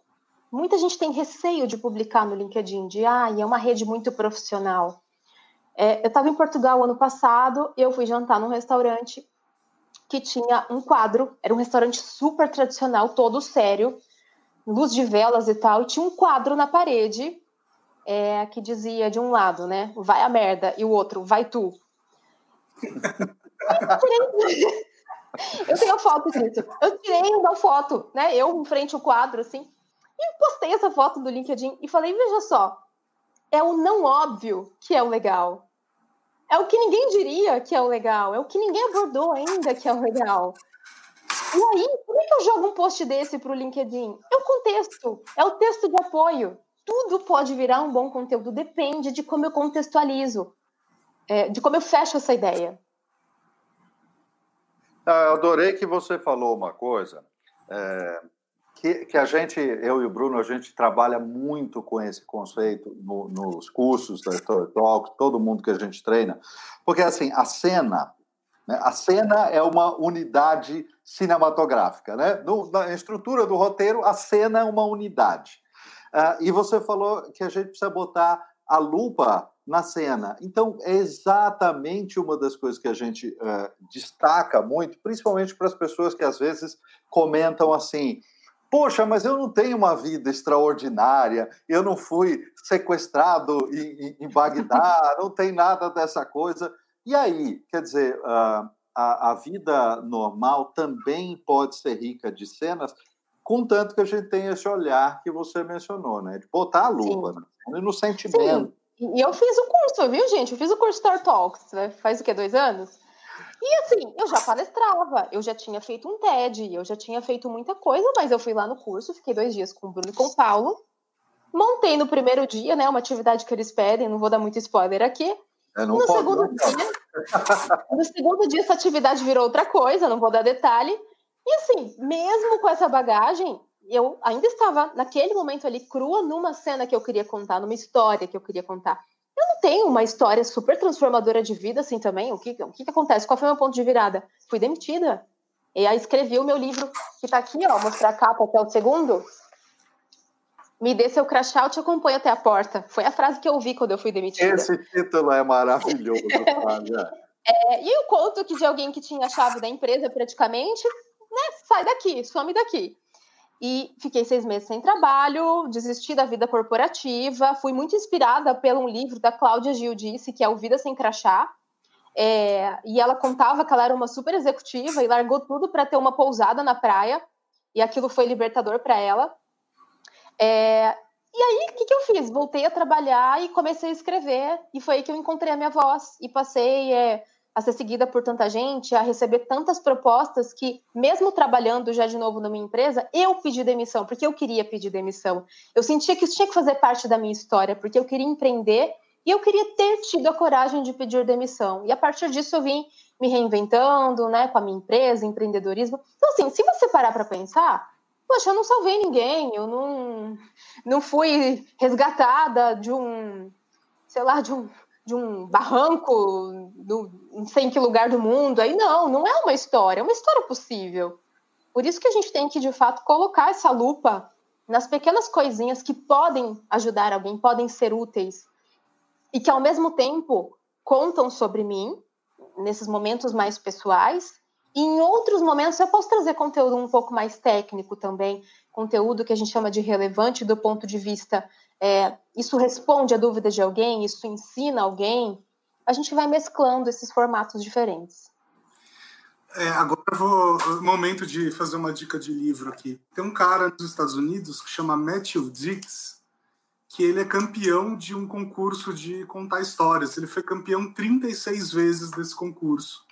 [SPEAKER 3] Muita gente tem receio de publicar no LinkedIn, de ah, é uma rede muito profissional. É, eu estava em Portugal ano passado, eu fui jantar num restaurante que tinha um quadro, era um restaurante super tradicional, todo sério, luz de velas e tal, e tinha um quadro na parede é, que dizia de um lado, né, vai a merda, e o outro, vai tu. eu tenho foto disso. Eu tirei uma foto, né, eu em frente ao quadro, assim, e postei essa foto do LinkedIn e falei, veja só, é o não óbvio que é o legal. É o que ninguém diria que é o legal, é o que ninguém abordou ainda que é o legal. E aí, por que eu jogo um post desse para o LinkedIn? É o contexto, é o texto de apoio. Tudo pode virar um bom conteúdo, depende de como eu contextualizo, é, de como eu fecho essa ideia.
[SPEAKER 2] Ah, eu adorei que você falou uma coisa. É, que, que a gente, eu e o Bruno, a gente trabalha muito com esse conceito no, nos cursos da Story Talk, todo mundo que a gente treina, porque assim, a cena, né, a cena é uma unidade cinematográfica, né? No, na estrutura do roteiro, a cena é uma unidade. Uh, e você falou que a gente precisa botar a lupa na cena. Então, é exatamente uma das coisas que a gente uh, destaca muito, principalmente para as pessoas que às vezes comentam assim: Poxa, mas eu não tenho uma vida extraordinária, eu não fui sequestrado em, em Bagdá, não tem nada dessa coisa. E aí, quer dizer, a, a, vida normal também pode ser rica de cenas, contanto que a gente tenha esse olhar que você mencionou, né? De botar a lupa né? no sentimento.
[SPEAKER 3] Sim. E eu fiz o curso, viu, gente? Eu fiz o curso Star Talks, né? faz o quê? Dois anos? E assim, eu já palestrava, eu já tinha feito um TED, eu já tinha feito muita coisa, mas eu fui lá no curso, fiquei dois dias com o Bruno e com o Paulo. Montei no primeiro dia, né? Uma atividade que eles pedem, não vou dar muito spoiler aqui.
[SPEAKER 2] É, no pode, segundo
[SPEAKER 3] dia. no segundo dia, essa atividade virou outra coisa, não vou dar detalhe. E assim, mesmo com essa bagagem, eu ainda estava naquele momento ali crua numa cena que eu queria contar, numa história que eu queria contar. Eu não tenho uma história super transformadora de vida assim também. O que, o que, que acontece? Qual foi o meu ponto de virada? Fui demitida. E aí escrevi o meu livro, que está aqui, ó, mostrar a capa, que é o segundo. Me dê seu crachá, eu te acompanho até a porta. Foi a frase que eu ouvi quando eu fui demitida.
[SPEAKER 2] Esse título é maravilhoso,
[SPEAKER 3] Flávia. É, e eu conto que de alguém que tinha a chave da empresa praticamente, né, sai daqui, some daqui. E fiquei seis meses sem trabalho, desisti da vida corporativa, fui muito inspirada pelo livro da Cláudia Gil Disse, que é O Vida Sem Crachá. É, e ela contava que ela era uma super executiva e largou tudo para ter uma pousada na praia, e aquilo foi libertador para ela. É, e aí, o que, que eu fiz? Voltei a trabalhar e comecei a escrever, e foi aí que eu encontrei a minha voz, e passei é, a ser seguida por tanta gente, a receber tantas propostas que, mesmo trabalhando já de novo numa empresa, eu pedi demissão, porque eu queria pedir demissão. Eu sentia que isso tinha que fazer parte da minha história, porque eu queria empreender e eu queria ter tido a coragem de pedir demissão. E a partir disso eu vim me reinventando, né, com a minha empresa, empreendedorismo. Então, assim, se você parar para pensar, poxa, eu não salvei ninguém, eu não, não fui resgatada de um, sei lá, de um de um barranco do, não sei em que lugar do mundo. Aí não, não é uma história, é uma história possível. Por isso que a gente tem que, de fato, colocar essa lupa nas pequenas coisinhas que podem ajudar alguém, podem ser úteis e que, ao mesmo tempo, contam sobre mim, nesses momentos mais pessoais. E em outros momentos eu posso trazer conteúdo um pouco mais técnico também, conteúdo que a gente chama de relevante do ponto de vista é, isso responde a dúvida de alguém, isso ensina alguém, a gente vai mesclando esses formatos diferentes.
[SPEAKER 1] É, agora eu vou. Momento de fazer uma dica de livro aqui. Tem um cara nos Estados Unidos que chama Matthew Dix, que ele é campeão de um concurso de contar histórias. Ele foi campeão 36 vezes desse concurso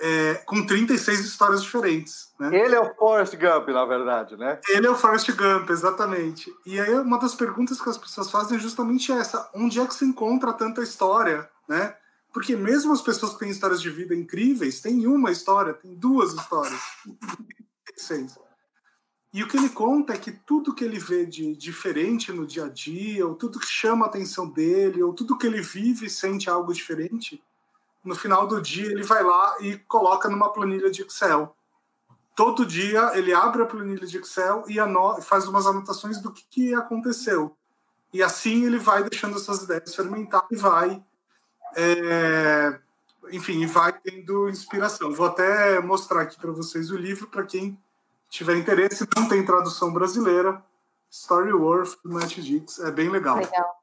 [SPEAKER 1] é, com 36 histórias diferentes. Né?
[SPEAKER 2] Ele é o Forrest Gump, na verdade, né?
[SPEAKER 1] Ele é o Forrest Gump, exatamente. E aí uma das perguntas que as pessoas fazem é justamente essa: onde é que se encontra tanta história, né? Porque mesmo as pessoas que têm histórias de vida incríveis, tem uma história, tem duas histórias. 36. E o que ele conta é que tudo que ele vê de diferente no dia a dia, ou tudo que chama a atenção dele, ou tudo que ele vive e sente algo diferente, no final do dia ele vai lá e coloca numa planilha de Excel. Todo dia ele abre a planilha de Excel e faz umas anotações do que, que aconteceu. E assim ele vai deixando essas ideias fermentar e vai, é, enfim, vai tendo inspiração. Vou até mostrar aqui para vocês o livro, para quem tiver interesse. Não tem tradução brasileira. Story Worth, do Matt Dix. É bem legal.
[SPEAKER 3] Legal.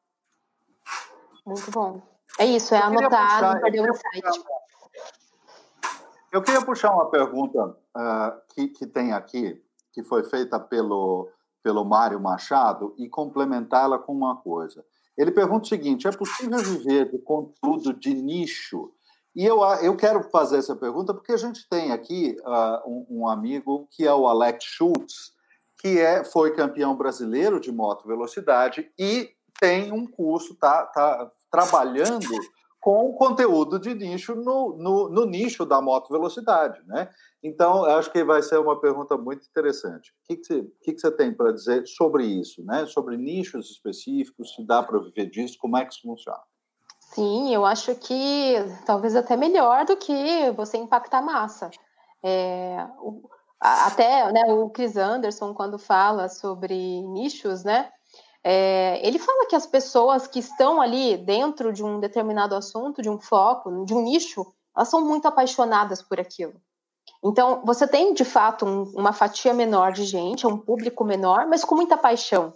[SPEAKER 3] Muito bom. É isso, é anotar, não perder o insight.
[SPEAKER 2] Eu queria puxar uma pergunta uh, que, que tem aqui, que foi feita pelo, pelo Mário Machado, e complementá-la com uma coisa. Ele pergunta o seguinte: é possível viver de conteúdo de nicho? E eu, eu quero fazer essa pergunta porque a gente tem aqui uh, um, um, amigo que é o Alex Schultz, que é, foi campeão brasileiro de moto velocidade e tem um curso, tá, tá trabalhando com conteúdo de nicho no, no, no, nicho da moto velocidade, né? Então, acho que vai ser uma pergunta muito interessante. O que, que, você, que, que você tem para dizer sobre isso, né? Sobre nichos específicos, se dá para viver disso, como é que isso funciona?
[SPEAKER 3] Sim, eu acho que talvez até melhor do que você impactar massa. É, até né, o Chris Anderson, quando fala sobre nichos, né? É, ele fala que as pessoas que estão ali dentro de um determinado assunto, de um foco, de um nicho, elas são muito apaixonadas por aquilo. Então, você tem de fato um, uma fatia menor de gente, um público menor, mas com muita paixão.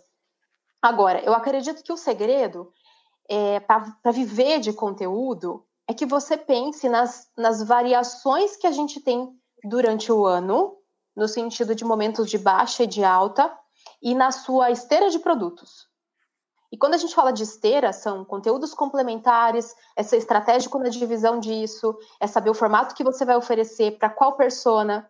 [SPEAKER 3] Agora, eu acredito que o segredo é, para viver de conteúdo é que você pense nas, nas variações que a gente tem durante o ano, no sentido de momentos de baixa e de alta, e na sua esteira de produtos. E quando a gente fala de esteira, são conteúdos complementares, ser estratégico na divisão disso, é saber o formato que você vai oferecer para qual persona,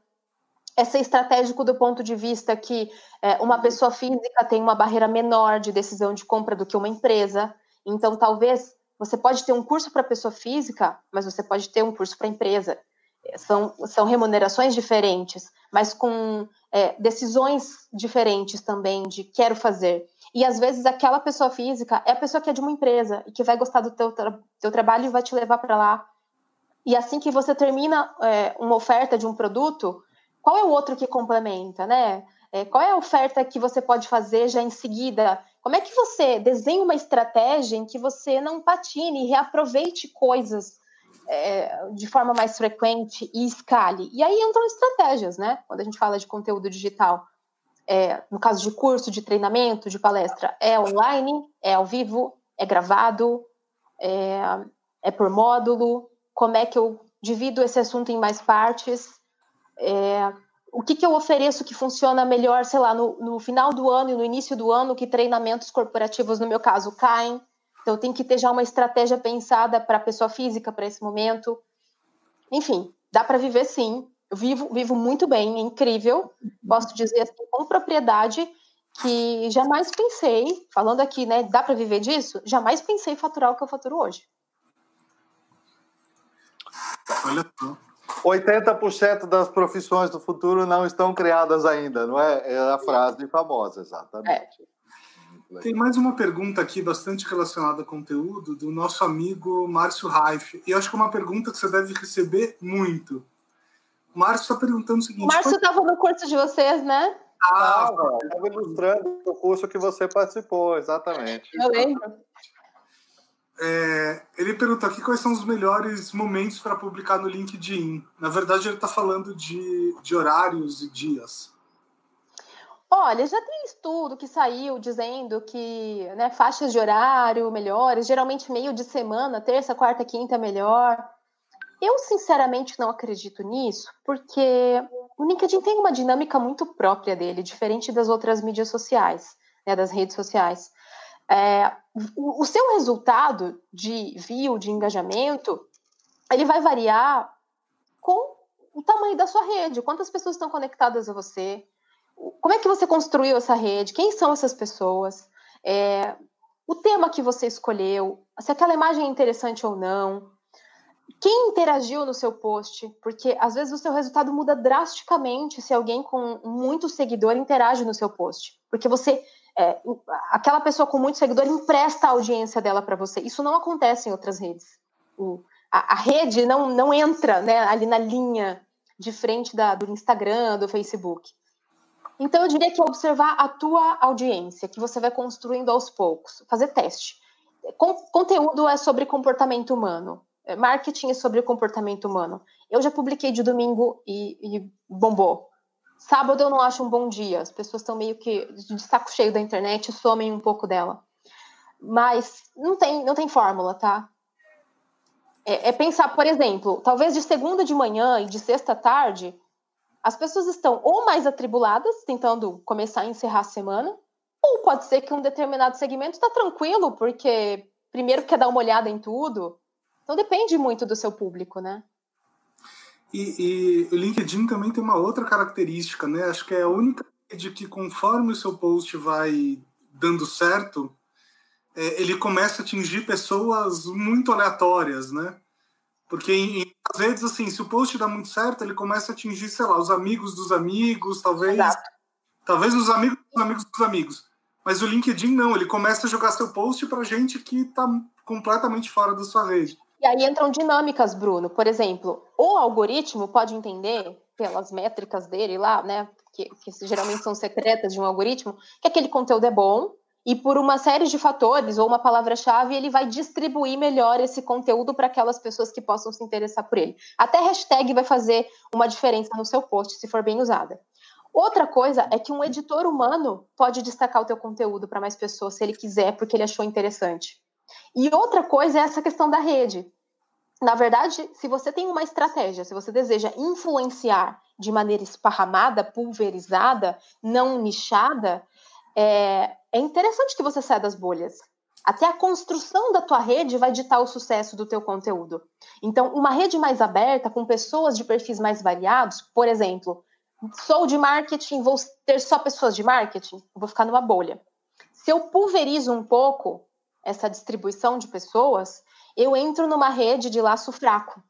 [SPEAKER 3] é ser estratégico do ponto de vista que é, uma pessoa física tem uma barreira menor de decisão de compra do que uma empresa. Então, talvez você pode ter um curso para pessoa física, mas você pode ter um curso para empresa. São, são remunerações diferentes, mas com é, decisões diferentes também de quero fazer. E às vezes aquela pessoa física é a pessoa que é de uma empresa e que vai gostar do teu, tra teu trabalho e vai te levar para lá. E assim que você termina é, uma oferta de um produto, qual é o outro que complementa, né? É, qual é a oferta que você pode fazer já em seguida? Como é que você desenha uma estratégia em que você não patine e reaproveite coisas é, de forma mais frequente e escale? E aí entram estratégias, né? Quando a gente fala de conteúdo digital. É, no caso de curso, de treinamento, de palestra, é online, é ao vivo, é gravado, é, é por módulo, como é que eu divido esse assunto em mais partes, é, o que, que eu ofereço que funciona melhor, sei lá, no, no final do ano e no início do ano, que treinamentos corporativos, no meu caso, caem. Então, tem que ter já uma estratégia pensada para a pessoa física para esse momento. Enfim, dá para viver sim. Eu vivo, vivo muito bem, é incrível. Posso dizer assim, com propriedade que jamais pensei, falando aqui, né, dá para viver disso? Jamais pensei em faturar o que eu faturo hoje.
[SPEAKER 2] Olha só. 80% das profissões do futuro não estão criadas ainda, não é? É a frase famosa, exatamente.
[SPEAKER 1] É. Tem mais uma pergunta aqui, bastante relacionada ao conteúdo, do nosso amigo Márcio Raif. E eu acho que é uma pergunta que você deve receber muito. O Márcio está perguntando o seguinte:
[SPEAKER 3] O Márcio estava no curso de vocês, né?
[SPEAKER 2] Ah, estava ilustrando o curso que você participou, exatamente.
[SPEAKER 3] Eu lembro.
[SPEAKER 1] É, ele perguntou aqui quais são os melhores momentos para publicar no LinkedIn. Na verdade, ele está falando de, de horários e dias.
[SPEAKER 3] Olha, já tem estudo que saiu dizendo que né, faixas de horário melhores, geralmente meio de semana, terça, quarta, quinta é melhor. Eu, sinceramente, não acredito nisso, porque o LinkedIn tem uma dinâmica muito própria dele, diferente das outras mídias sociais, né, das redes sociais. É, o, o seu resultado de view, de engajamento, ele vai variar com o tamanho da sua rede, quantas pessoas estão conectadas a você, como é que você construiu essa rede, quem são essas pessoas, é, o tema que você escolheu, se aquela imagem é interessante ou não, quem interagiu no seu post, porque às vezes o seu resultado muda drasticamente se alguém com muito seguidor interage no seu post, porque você é, aquela pessoa com muito seguidor empresta a audiência dela para você. Isso não acontece em outras redes. O, a, a, rede não, não entra né, ali na linha de frente da, do Instagram, do Facebook. Então, eu diria que observar a tua audiência, que você vai construindo aos poucos, fazer teste. Con conteúdo é sobre comportamento humano, é, marketing é sobre comportamento humano. Eu já publiquei de domingo e, e bombou. Sábado eu não acho um bom dia. As pessoas estão meio que de saco cheio da internet somem um pouco dela. Mas não tem, não tem fórmula, tá? É, é pensar, por exemplo, talvez de segunda de manhã e de sexta tarde, as pessoas estão ou mais atribuladas, tentando começar a encerrar a semana, ou pode ser que um determinado segmento está tranquilo, porque primeiro quer dar uma olhada em tudo. Então depende muito do seu público, né?
[SPEAKER 1] E, e, o LinkedIn também tem uma outra característica, né? Acho que é a única de que conforme o seu post vai dando certo, é, ele começa a atingir pessoas muito aleatórias, né? Porque em, às vezes, assim, se o post dá muito certo, ele começa a atingir, sei lá, os amigos dos amigos, talvez. Exato. Talvez os amigos dos amigos dos amigos. Mas o LinkedIn não, ele começa a jogar seu post para gente que está completamente fora da sua rede.
[SPEAKER 3] E aí entram dinâmicas, Bruno. Por exemplo, o algoritmo pode entender, pelas métricas dele lá, né, que, que geralmente são secretas de um algoritmo, que aquele conteúdo é bom, e por uma série de fatores ou uma palavra-chave, ele vai distribuir melhor esse conteúdo para aquelas pessoas que possam se interessar por ele. Até hashtag vai fazer uma diferença no seu post, se for bem usada. Outra coisa é que um editor humano pode destacar o teu conteúdo para mais pessoas, se ele quiser, porque ele achou interessante. E outra coisa é essa questão da rede. Na verdade, se você tem uma estratégia, se você deseja influenciar de maneira esparramada, pulverizada, não nichada, é, é interessante que você saia das bolhas. Até a construção da tua rede vai ditar o sucesso do teu conteúdo. Então, uma rede mais aberta, com pessoas de perfis mais variados, por exemplo, sou de marketing, vou ter só pessoas de marketing, vou ficar numa bolha. Se eu pulverizo um pouco essa distribuição de pessoas, eu entro numa rede de laço fraco,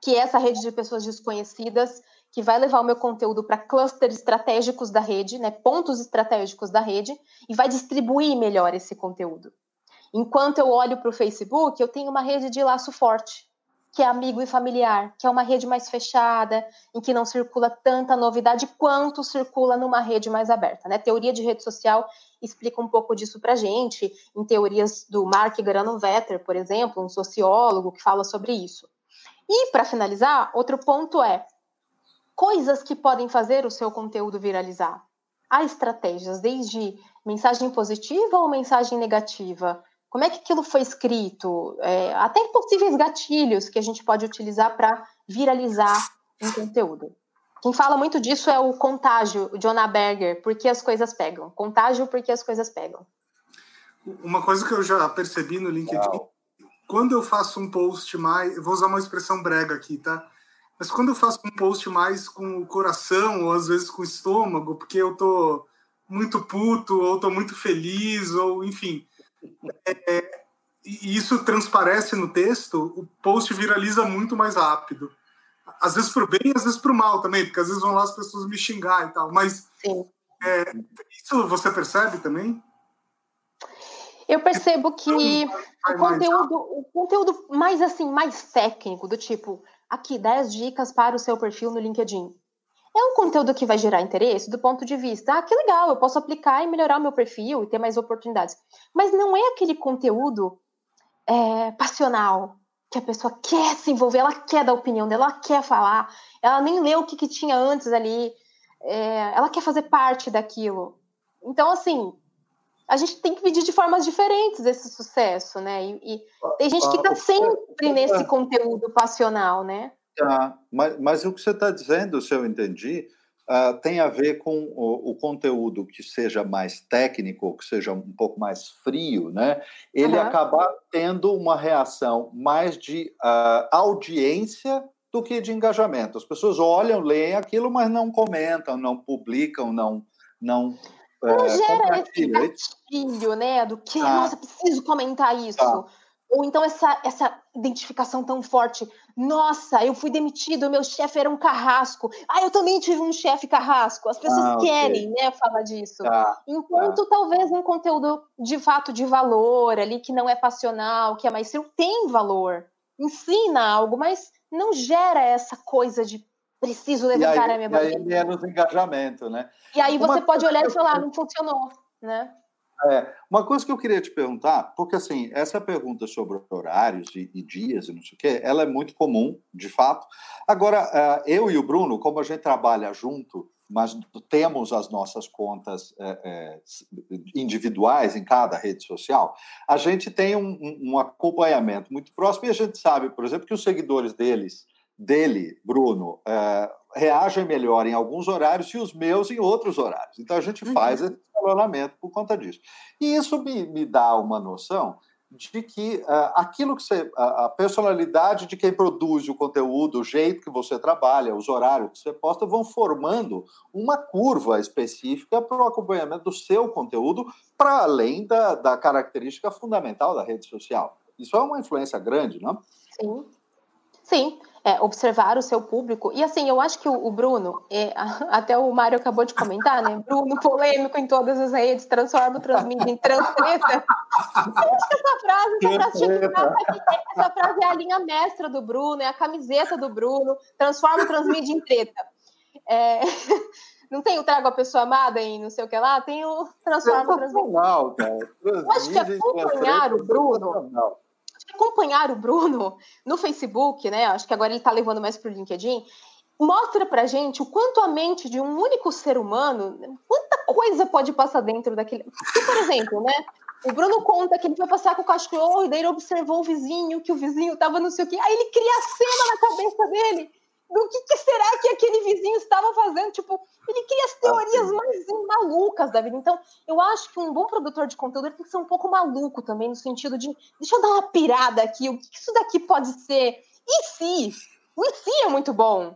[SPEAKER 3] que é essa rede de pessoas desconhecidas que vai levar o meu conteúdo para clusters estratégicos da rede, né, pontos estratégicos da rede, e vai distribuir melhor esse conteúdo. Enquanto eu olho para o Facebook, eu tenho uma rede de laço forte, que é amigo e familiar, que é uma rede mais fechada, em que não circula tanta novidade quanto circula numa rede mais aberta. Né? Teoria de rede social explica um pouco disso para gente, em teorias do Mark Granovetter, por exemplo, um sociólogo que fala sobre isso. E, para finalizar, outro ponto é coisas que podem fazer o seu conteúdo viralizar. Há estratégias, desde mensagem positiva ou mensagem negativa, como é que aquilo foi escrito? É, até possíveis gatilhos que a gente pode utilizar para viralizar um conteúdo. Quem fala muito disso é o contágio, o Jonah Berger, porque as coisas pegam. Contágio porque as coisas pegam.
[SPEAKER 1] Uma coisa que eu já percebi no LinkedIn, Uau. quando eu faço um post mais, eu vou usar uma expressão brega aqui, tá? Mas quando eu faço um post mais com o coração, ou às vezes com o estômago, porque eu tô muito puto, ou tô muito feliz, ou enfim, é, e isso transparece no texto, o post viraliza muito mais rápido. Às vezes para o bem, às vezes para o mal também, porque às vezes vão lá as pessoas me xingar e tal. Mas é, isso você percebe também?
[SPEAKER 3] Eu percebo que o conteúdo, o conteúdo mais assim, mais técnico, do tipo, aqui 10 dicas para o seu perfil no LinkedIn. É um conteúdo que vai gerar interesse do ponto de vista, ah, que legal, eu posso aplicar e melhorar o meu perfil e ter mais oportunidades. Mas não é aquele conteúdo é, passional, que a pessoa quer se envolver, ela quer dar opinião dela, ela quer falar, ela nem leu o que, que tinha antes ali, é, ela quer fazer parte daquilo. Então, assim, a gente tem que medir de formas diferentes esse sucesso, né? E, e tem gente que está sempre nesse conteúdo passional, né?
[SPEAKER 2] Tá, mas, mas o que você está dizendo, se eu entendi, uh, tem a ver com o, o, conteúdo que seja mais técnico, que seja um pouco mais frio, né? Ele uhum. acabar tendo uma reação mais de uh, audiência do que de engajamento. As pessoas olham, leem aquilo, mas não comentam, não publicam, não não
[SPEAKER 3] não é, gera esse gatilho, né? Do que, ah. nossa, preciso comentar isso. Ah. Ou então essa, essa identificação tão forte. Nossa, eu fui demitido, meu chefe era um carrasco. Ah, eu também tive um chefe carrasco. As pessoas ah, querem, okay. né, falar disso. Tá, Enquanto tá. talvez um conteúdo de fato de valor ali, que não é passional, que é mais seu, tem valor. Ensina algo, mas não gera essa coisa de preciso levantar aí, a minha bandeira.
[SPEAKER 2] E aí menos engajamento, né?
[SPEAKER 3] E aí você Uma pode olhar e falar, não funcionou, né?
[SPEAKER 2] É, uma coisa que eu queria te perguntar, porque assim, essa pergunta sobre horários e, e dias e não sei o quê, ela é muito comum, de fato. Agora, uh, eu e o Bruno, como a gente trabalha junto, mas temos as nossas contas é, é, individuais em cada rede social, a gente tem um, um, acompanhamento muito próximo e a gente sabe, por exemplo, que os seguidores deles, dele, Bruno, é, reagem melhor em alguns horários e os meus em outros horários. Então a gente uhum. faz esse escalonamento por conta disso. E isso me, me dá uma noção de que uh, aquilo que você. A, a, personalidade de quem produz o conteúdo, o jeito que você trabalha, os horários que você posta, vão formando uma curva específica para o acompanhamento do seu conteúdo, para além da, da característica fundamental da rede social. Isso é uma influência grande, não?
[SPEAKER 3] Sim. Sim é, observar o seu público. E assim, eu acho que o, o Bruno, é, até o Mário acabou de comentar, né? Bruno polêmico em todas as redes, transforma o transmídia em transtreta. Eu acho que essa frase, essa frase, essa frase é a linha mestra do Bruno, é a camiseta do Bruno, transforma o transmídia em treta. É, não tem o trago a pessoa amada em não sei o que lá, tem o transforma o transmídia. Eu acho que acompanhar o Bruno acompanhar o Bruno no Facebook, né? Acho que agora ele está levando mais para o LinkedIn. Mostra para gente o quanto a mente de um único ser humano, quanta coisa pode passar dentro daquele. por exemplo, né? O Bruno conta que ele foi passar com o cachorro e daí ele observou o vizinho, que o vizinho estava não sei o quê. Aí ele cria a cena na cabeça dele do que, que, será que aquele vizinho estava fazendo? Tipo, ele cria as teorias ah, mais malucas da vida. Então, eu acho que um bom produtor de conteúdo tem que ser um pouco maluco também, no sentido de, deixa eu dar uma pirada aqui, o que isso daqui pode ser? E se? O e se é muito bom.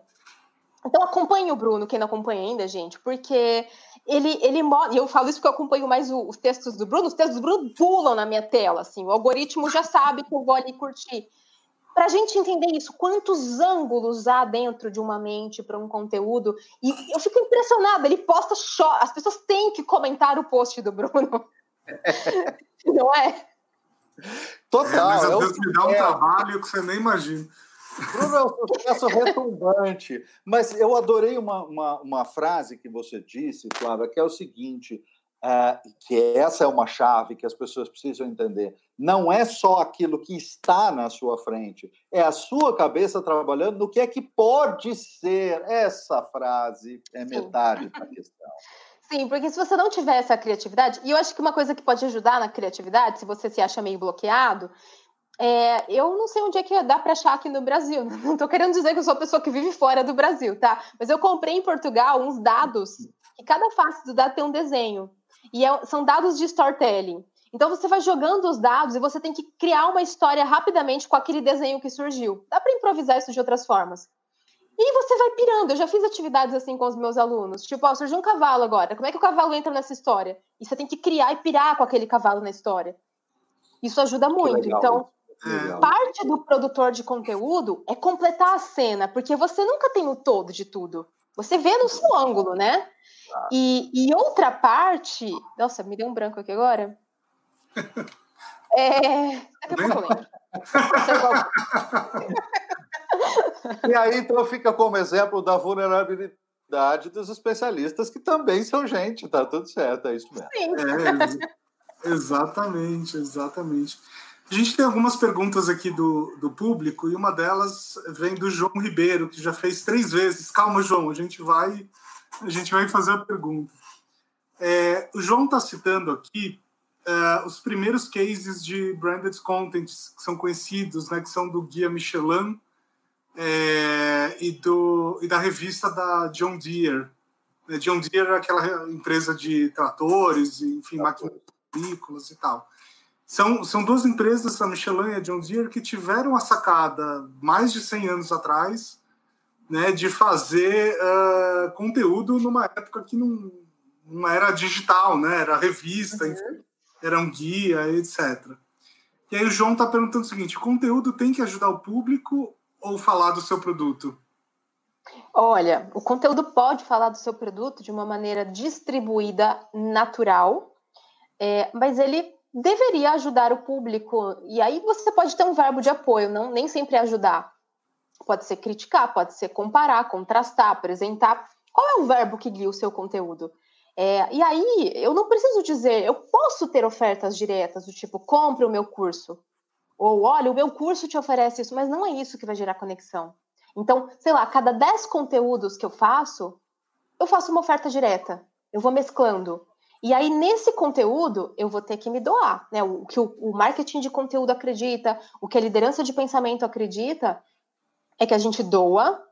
[SPEAKER 3] Então acompanhe o Bruno, quem não acompanha ainda, gente, porque ele, ele e eu falo isso porque eu acompanho mais o, os textos do Bruno, os textos do Bruno pulam na minha tela, assim, o algoritmo já sabe que eu vou ali curtir. Para a gente entender isso, quantos ângulos há dentro de uma mente para um conteúdo, e eu fico impressionada, ele posta, as pessoas têm que comentar o post do Bruno, não é?
[SPEAKER 1] Total. É, mas às é vezes me dá um é. trabalho que você nem imagina.
[SPEAKER 2] Bruno é um sucesso retumbante. Mas eu adorei uma, uma, uma, frase que você disse, Flávia, que é o seguinte: uh, que essa é uma chave que as pessoas precisam entender. Não é só aquilo que está na sua frente, é a sua cabeça trabalhando no que é que pode ser. Essa frase é metade da questão.
[SPEAKER 3] Sim, porque se você não tiver essa criatividade, e eu acho que uma coisa que pode ajudar na criatividade, se você se acha meio bloqueado, é, eu não sei onde é que dá para achar aqui no Brasil. Não estou querendo dizer que eu sou a pessoa que vive fora do Brasil, tá? Mas eu comprei em Portugal uns dados, e cada face do dado tem um desenho. E é, são dados de storytelling. Então você vai jogando os dados e você tem que criar uma história rapidamente com aquele desenho que surgiu. Dá para improvisar isso de outras formas. E você vai pirando. Eu já fiz atividades assim com os meus alunos. Tipo, ó, surgiu um cavalo agora. Como é que o cavalo entra nessa história? E você tem que criar e pirar com aquele cavalo na história. Isso ajuda muito. Então, é. parte do produtor de conteúdo é completar a cena, porque você nunca tem o todo de tudo. Você vê no seu ângulo, né? E, e outra parte. Nossa, me deu um branco aqui agora. É. Daqui a pouco eu lembro.
[SPEAKER 2] E aí, então, fica como exemplo da vulnerabilidade dos especialistas, que também são gente, tá tudo certo, é isso mesmo.
[SPEAKER 1] É, exatamente, exatamente. A gente tem algumas perguntas aqui do, do público, e uma delas vem do João Ribeiro, que já fez três vezes. Calma, João, a gente vai, a gente vai fazer a pergunta. É, o João está citando aqui uh, os primeiros cases de branded content que são conhecidos, né, que são do Guia Michelin, é, e, do, e da revista da John Deere. É, John Deere é aquela empresa de tratores, enfim, máquinas agrícolas e tal. São, são duas empresas, a Michelin e a John Deere, que tiveram a sacada mais de 100 anos atrás né, de fazer uh, conteúdo numa época que não, não era digital, né, era revista, uhum. enfim, era um guia, etc. E aí o João está perguntando o seguinte: conteúdo tem que ajudar o público ou falar do seu produto?
[SPEAKER 3] Olha, o conteúdo pode falar do seu produto de uma maneira distribuída, natural, é, mas ele deveria ajudar o público. E aí você pode ter um verbo de apoio, não nem sempre ajudar. Pode ser criticar, pode ser comparar, contrastar, apresentar. Qual é o verbo que guia o seu conteúdo? É, e aí, eu não preciso dizer, eu posso ter ofertas diretas do tipo, compre o meu curso. Ou, olha, o meu curso te oferece isso, mas não é isso que vai gerar conexão. Então, sei lá, cada 10 conteúdos que eu faço, eu faço uma oferta direta. Eu vou mesclando. E aí, nesse conteúdo, eu vou ter que me doar. Né? O que o, marketing de conteúdo acredita, o que a liderança de pensamento acredita, é que a gente doa,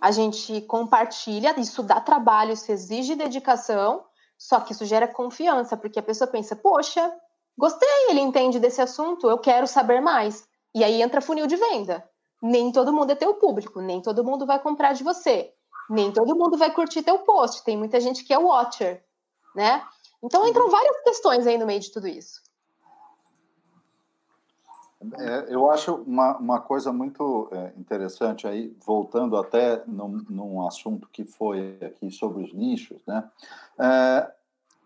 [SPEAKER 3] a gente compartilha, isso dá trabalho, isso exige dedicação, só que isso gera confiança, porque a pessoa pensa, poxa, Gostei, ele entende desse assunto, eu quero saber mais. E aí entra funil de venda. Nem todo mundo é teu público, nem todo mundo vai comprar de você, nem todo mundo vai curtir teu post. Tem muita gente que é watcher, né? Então entram várias questões aí no meio de tudo isso.
[SPEAKER 2] É, eu acho uma, uma coisa muito é, interessante aí, voltando até num, num, assunto que foi aqui sobre os nichos, né? É,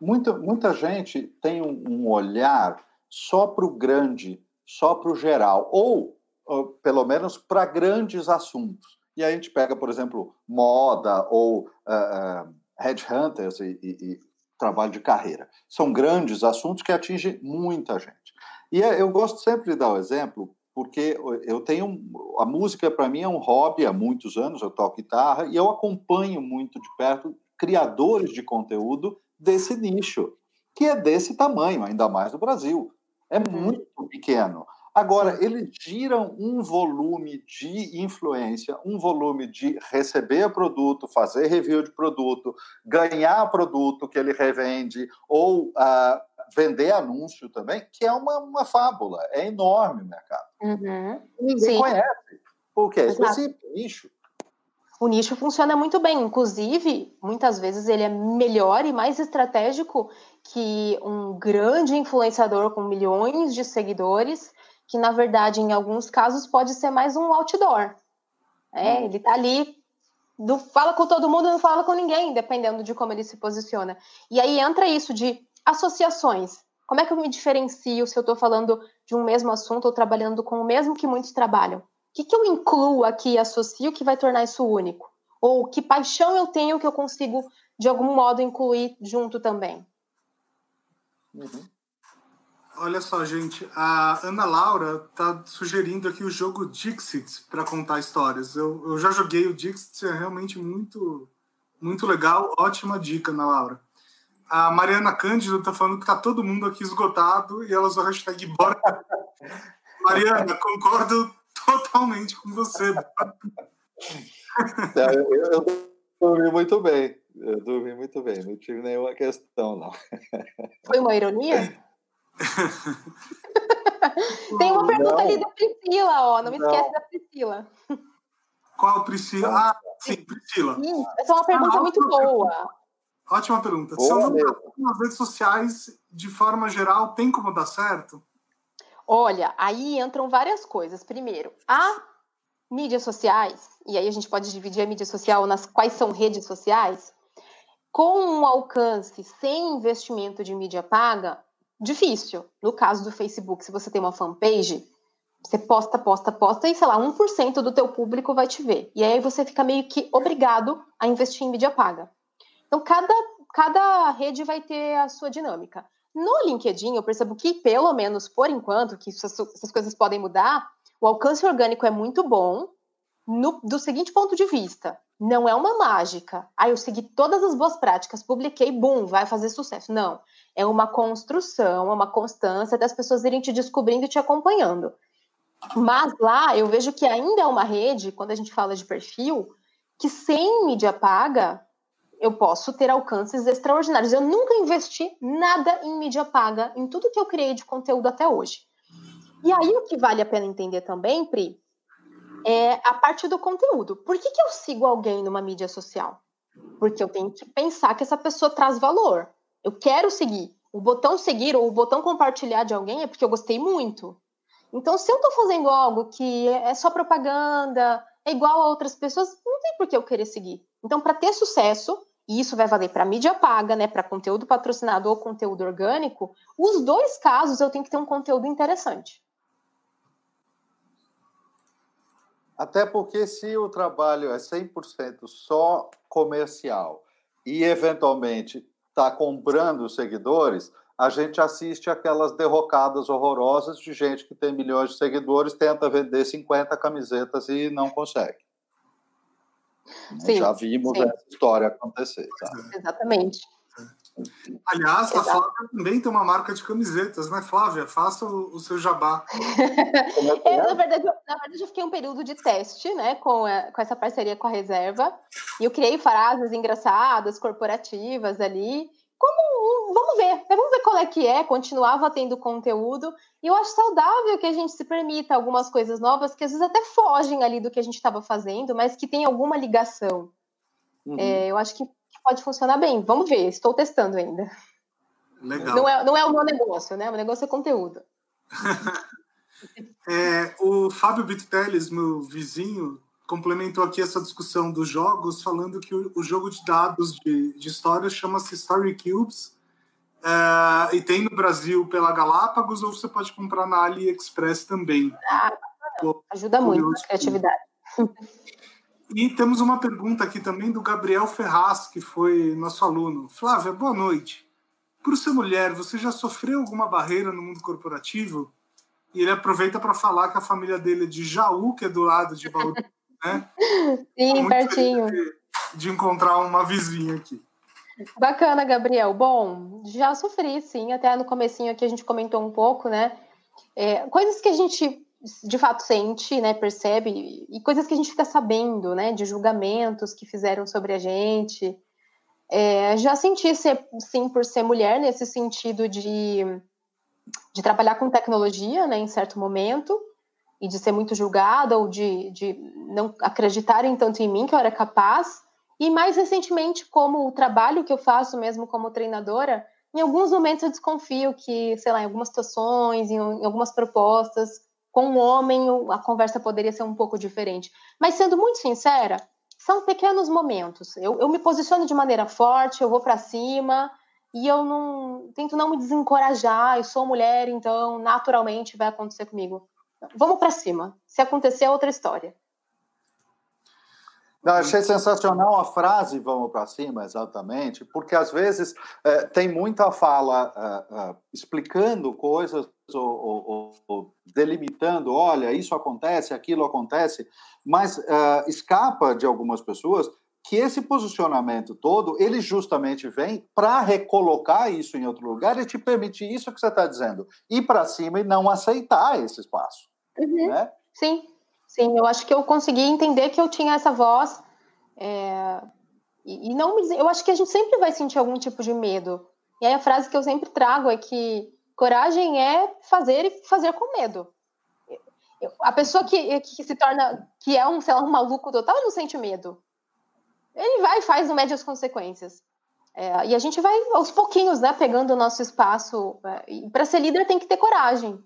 [SPEAKER 2] Muita, muita gente tem um, um olhar só para o grande, só para o geral, ou, ou pelo menos para grandes assuntos. E aí a gente pega, por exemplo, moda ou uh, uh, headhunters e, e, e trabalho de carreira. São grandes assuntos que atingem muita gente. E é, eu gosto sempre de dar o exemplo, porque eu tenho. A música, para mim, é um hobby há muitos anos, eu toco guitarra, e eu acompanho muito de perto criadores de conteúdo desse nicho, que é desse tamanho, ainda mais no Brasil. É uhum. muito pequeno. Agora, eles giram um volume de influência, um volume de receber produto, fazer review de produto, ganhar produto que ele revende, ou uh, vender anúncio também, que é uma, uma fábula, é enorme o mercado. Uhum. Ninguém Sim. conhece, porque é específico, nicho.
[SPEAKER 3] o nicho funciona muito bem. Inclusive, muitas vezes ele é melhor e mais estratégico que um grande influenciador com milhões de seguidores, que na verdade, em alguns casos, pode ser mais um outdoor. É, hum. ele tá ali, não fala com todo mundo, não fala com ninguém, dependendo de como ele se posiciona. E aí entra isso de associações. Como é que eu me diferencio se eu estou falando de um mesmo assunto ou trabalhando com o mesmo que muitos trabalham? O que, que eu incluo aqui e associo que vai tornar isso único? Ou que paixão eu tenho que eu consigo, de algum modo, incluir junto também?
[SPEAKER 1] Uhum. Olha só, gente, a Ana Laura tá sugerindo aqui o jogo Dixit para contar histórias. Eu, eu já joguei o Dixit, é realmente muito, muito legal. Ótima dica, Ana Laura. A Mariana Cândido tá falando que tá todo mundo aqui esgotado e ela usou a hashtag bora. Mariana, concordo totalmente com você.
[SPEAKER 2] eu, eu dormi muito bem. Eu dormi muito bem, não tive nenhuma questão, não.
[SPEAKER 3] Foi uma ironia? Tem uma pergunta não. ali da Priscila, ó. Não me não. esquece da Priscila.
[SPEAKER 1] Qual Priscila? Ah, sim, Priscila.
[SPEAKER 3] Sim, essa é uma pergunta ah, muito boa.
[SPEAKER 1] Pergunta. Ótima pergunta. Boa Se eu não nas redes sociais, de forma geral, tem como dar certo?
[SPEAKER 3] Olha, aí entram várias coisas. Primeiro, a mídias sociais, e aí a gente pode dividir a mídia social nas quais são redes sociais, com um alcance sem investimento de mídia paga, difícil. No caso do Facebook, se você tem uma fanpage, você posta, posta, posta e, sei lá, 1% do teu público vai te ver. E aí você fica meio que obrigado a investir em mídia paga. Então, cada, cada rede vai ter a sua dinâmica. No LinkedIn, eu percebo que, pelo menos por enquanto, que essas, essas coisas podem mudar, o alcance orgânico é muito bom no, do seguinte ponto de vista. Não é uma mágica. Ah, eu segui todas as boas práticas, publiquei, bum, vai fazer sucesso. Não. É uma construção, é uma constância das pessoas irem te descobrindo e te acompanhando. Mas lá eu vejo que ainda é uma rede, quando a gente fala de perfil, que sem mídia paga eu posso ter alcances extraordinários. Eu nunca investi nada em mídia paga, em tudo que eu criei de conteúdo até hoje. E aí o que vale a pena entender também, Pri, é a parte do conteúdo. Por que, que eu sigo alguém numa mídia social? Porque eu tenho que pensar que essa pessoa traz valor. Eu quero seguir. O botão seguir ou o botão compartilhar de alguém é porque eu gostei muito. Então, se eu estou fazendo algo que é só propaganda, é igual a outras pessoas, não tem por que eu querer seguir. Então, para ter sucesso, e isso vai valer para mídia paga, né, para conteúdo patrocinado ou conteúdo orgânico, os dois casos eu tenho que ter um conteúdo interessante.
[SPEAKER 2] Até porque se o trabalho é 100% só comercial e eventualmente está comprando seguidores, a gente assiste aquelas derrocadas horrorosas de gente que tem milhões de seguidores, tenta vender 50 camisetas e não consegue. Sim, Já vimos sim. essa história acontecer. Sabe?
[SPEAKER 3] Exatamente.
[SPEAKER 1] Aliás, Exato. a Flávia também tem uma marca de camisetas, né, Flávia? Faça o, o seu jabá.
[SPEAKER 3] é, na, verdade, eu, na verdade, eu fiquei um período de teste, né, com, a, com essa parceria com a Reserva, e eu criei frases engraçadas, corporativas ali, como, vamos ver, vamos ver qual é que é, continuava tendo conteúdo, e eu acho saudável que a gente se permita algumas coisas novas, que às vezes até fogem ali do que a gente estava fazendo, mas que tem alguma ligação. Uhum. É, eu acho que pode funcionar bem. Vamos ver, estou testando ainda.
[SPEAKER 1] Legal.
[SPEAKER 3] Não é, não é o meu negócio, né? O negócio é conteúdo.
[SPEAKER 1] é, o Fábio Bitteles, meu vizinho, complementou aqui essa discussão dos jogos, falando que o, o jogo de dados de, de história chama-se Story Cubes. É, e tem no Brasil pela Galápagos, ou você pode comprar na AliExpress também.
[SPEAKER 3] Ah, ajuda muito na criatividade.
[SPEAKER 1] E temos uma pergunta aqui também do Gabriel Ferraz, que foi nosso aluno. Flávia, boa noite. Por ser mulher, você já sofreu alguma barreira no mundo corporativo? E ele aproveita para falar que a família dele é de Jaú, que é do lado de Bauru, né?
[SPEAKER 3] Sim, pertinho.
[SPEAKER 1] De, de encontrar uma vizinha aqui.
[SPEAKER 3] Bacana, Gabriel. Bom, já sofri, sim. Até no comecinho aqui a gente comentou um pouco, né? É, coisas que a gente de fato sente, né, percebe, e coisas que a gente fica sabendo, né, de julgamentos que fizeram sobre a gente. É, já senti, ser, sim, por ser mulher, nesse sentido de, de trabalhar com tecnologia, né, em certo momento, e de ser muito julgada ou de, de não acreditarem tanto em mim que eu era capaz. E mais recentemente, como o trabalho que eu faço mesmo como treinadora, em alguns momentos eu desconfio que, sei lá, em algumas situações, em, em algumas propostas, com um homem a conversa poderia ser um pouco diferente. Mas sendo muito sincera, são pequenos momentos. Eu, eu me posiciono de maneira forte, eu vou para cima e eu não tento não me desencorajar. Eu sou mulher, então naturalmente vai acontecer comigo. Vamos para cima. Se acontecer, é outra história.
[SPEAKER 2] Não, achei sensacional a frase "vamos para cima", exatamente, porque às vezes é, tem muita fala é, é, explicando coisas ou, ou, ou, delimitando, olha, isso acontece, aquilo acontece, mas escapa de algumas pessoas que esse posicionamento todo, ele justamente vem para recolocar isso em outro lugar e te permitir isso que você está dizendo, ir para cima e não aceitar esse espaço.
[SPEAKER 3] Uhum. Né? Sim, sim. Eu acho que eu consegui entender que eu tinha essa voz. É... E, e não me... Eu acho que a gente sempre vai sentir algum tipo de medo. E aí a frase que eu sempre trago é que coragem é fazer e fazer com medo. A pessoa que, que se torna, que é um, sei lá, um maluco total, não sente medo. Ele vai e faz, no médio as consequências. É, e a gente vai aos pouquinhos, né, pegando o nosso espaço. É, e para ser líder tem que ter coragem.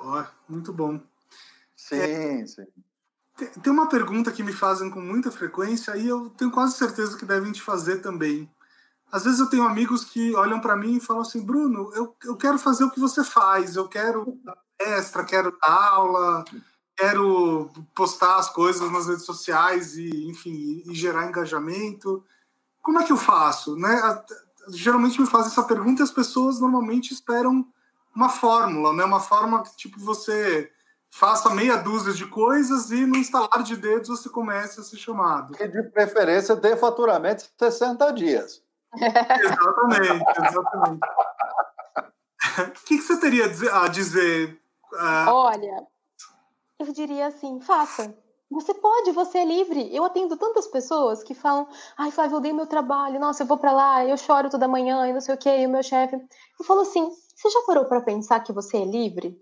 [SPEAKER 1] Oh, muito bom.
[SPEAKER 2] Sim, é, sim.
[SPEAKER 1] Tem uma pergunta que me fazem com muita frequência e eu tenho quase certeza que devem te fazer também. Às vezes eu tenho amigos que olham para mim e falam assim: Bruno, eu, eu quero fazer o que você faz, eu quero dar palestra, quero dar aula, quero postar as coisas nas redes sociais e, enfim, e gerar engajamento. Como é que eu faço? Né? Geralmente me fazem essa pergunta e as pessoas normalmente esperam uma fórmula, né? Uma forma que tipo você faça meia dúzia de coisas e no instalar de dedos você comece a ser chamado.
[SPEAKER 2] E de preferência dê faturamento 60 dias.
[SPEAKER 1] Exatamente, exatamente. O que, que, você teria a dizer?
[SPEAKER 3] Uh... Olha, eu diria assim, faça. Você pode, você é livre. Eu atendo tantas pessoas que falam: ai, Flávio, eu odeio meu trabalho, nossa, eu vou para lá, eu choro toda manhã e não sei o quê, e o meu chefe. Eu falo assim: você já parou para pensar que você é livre?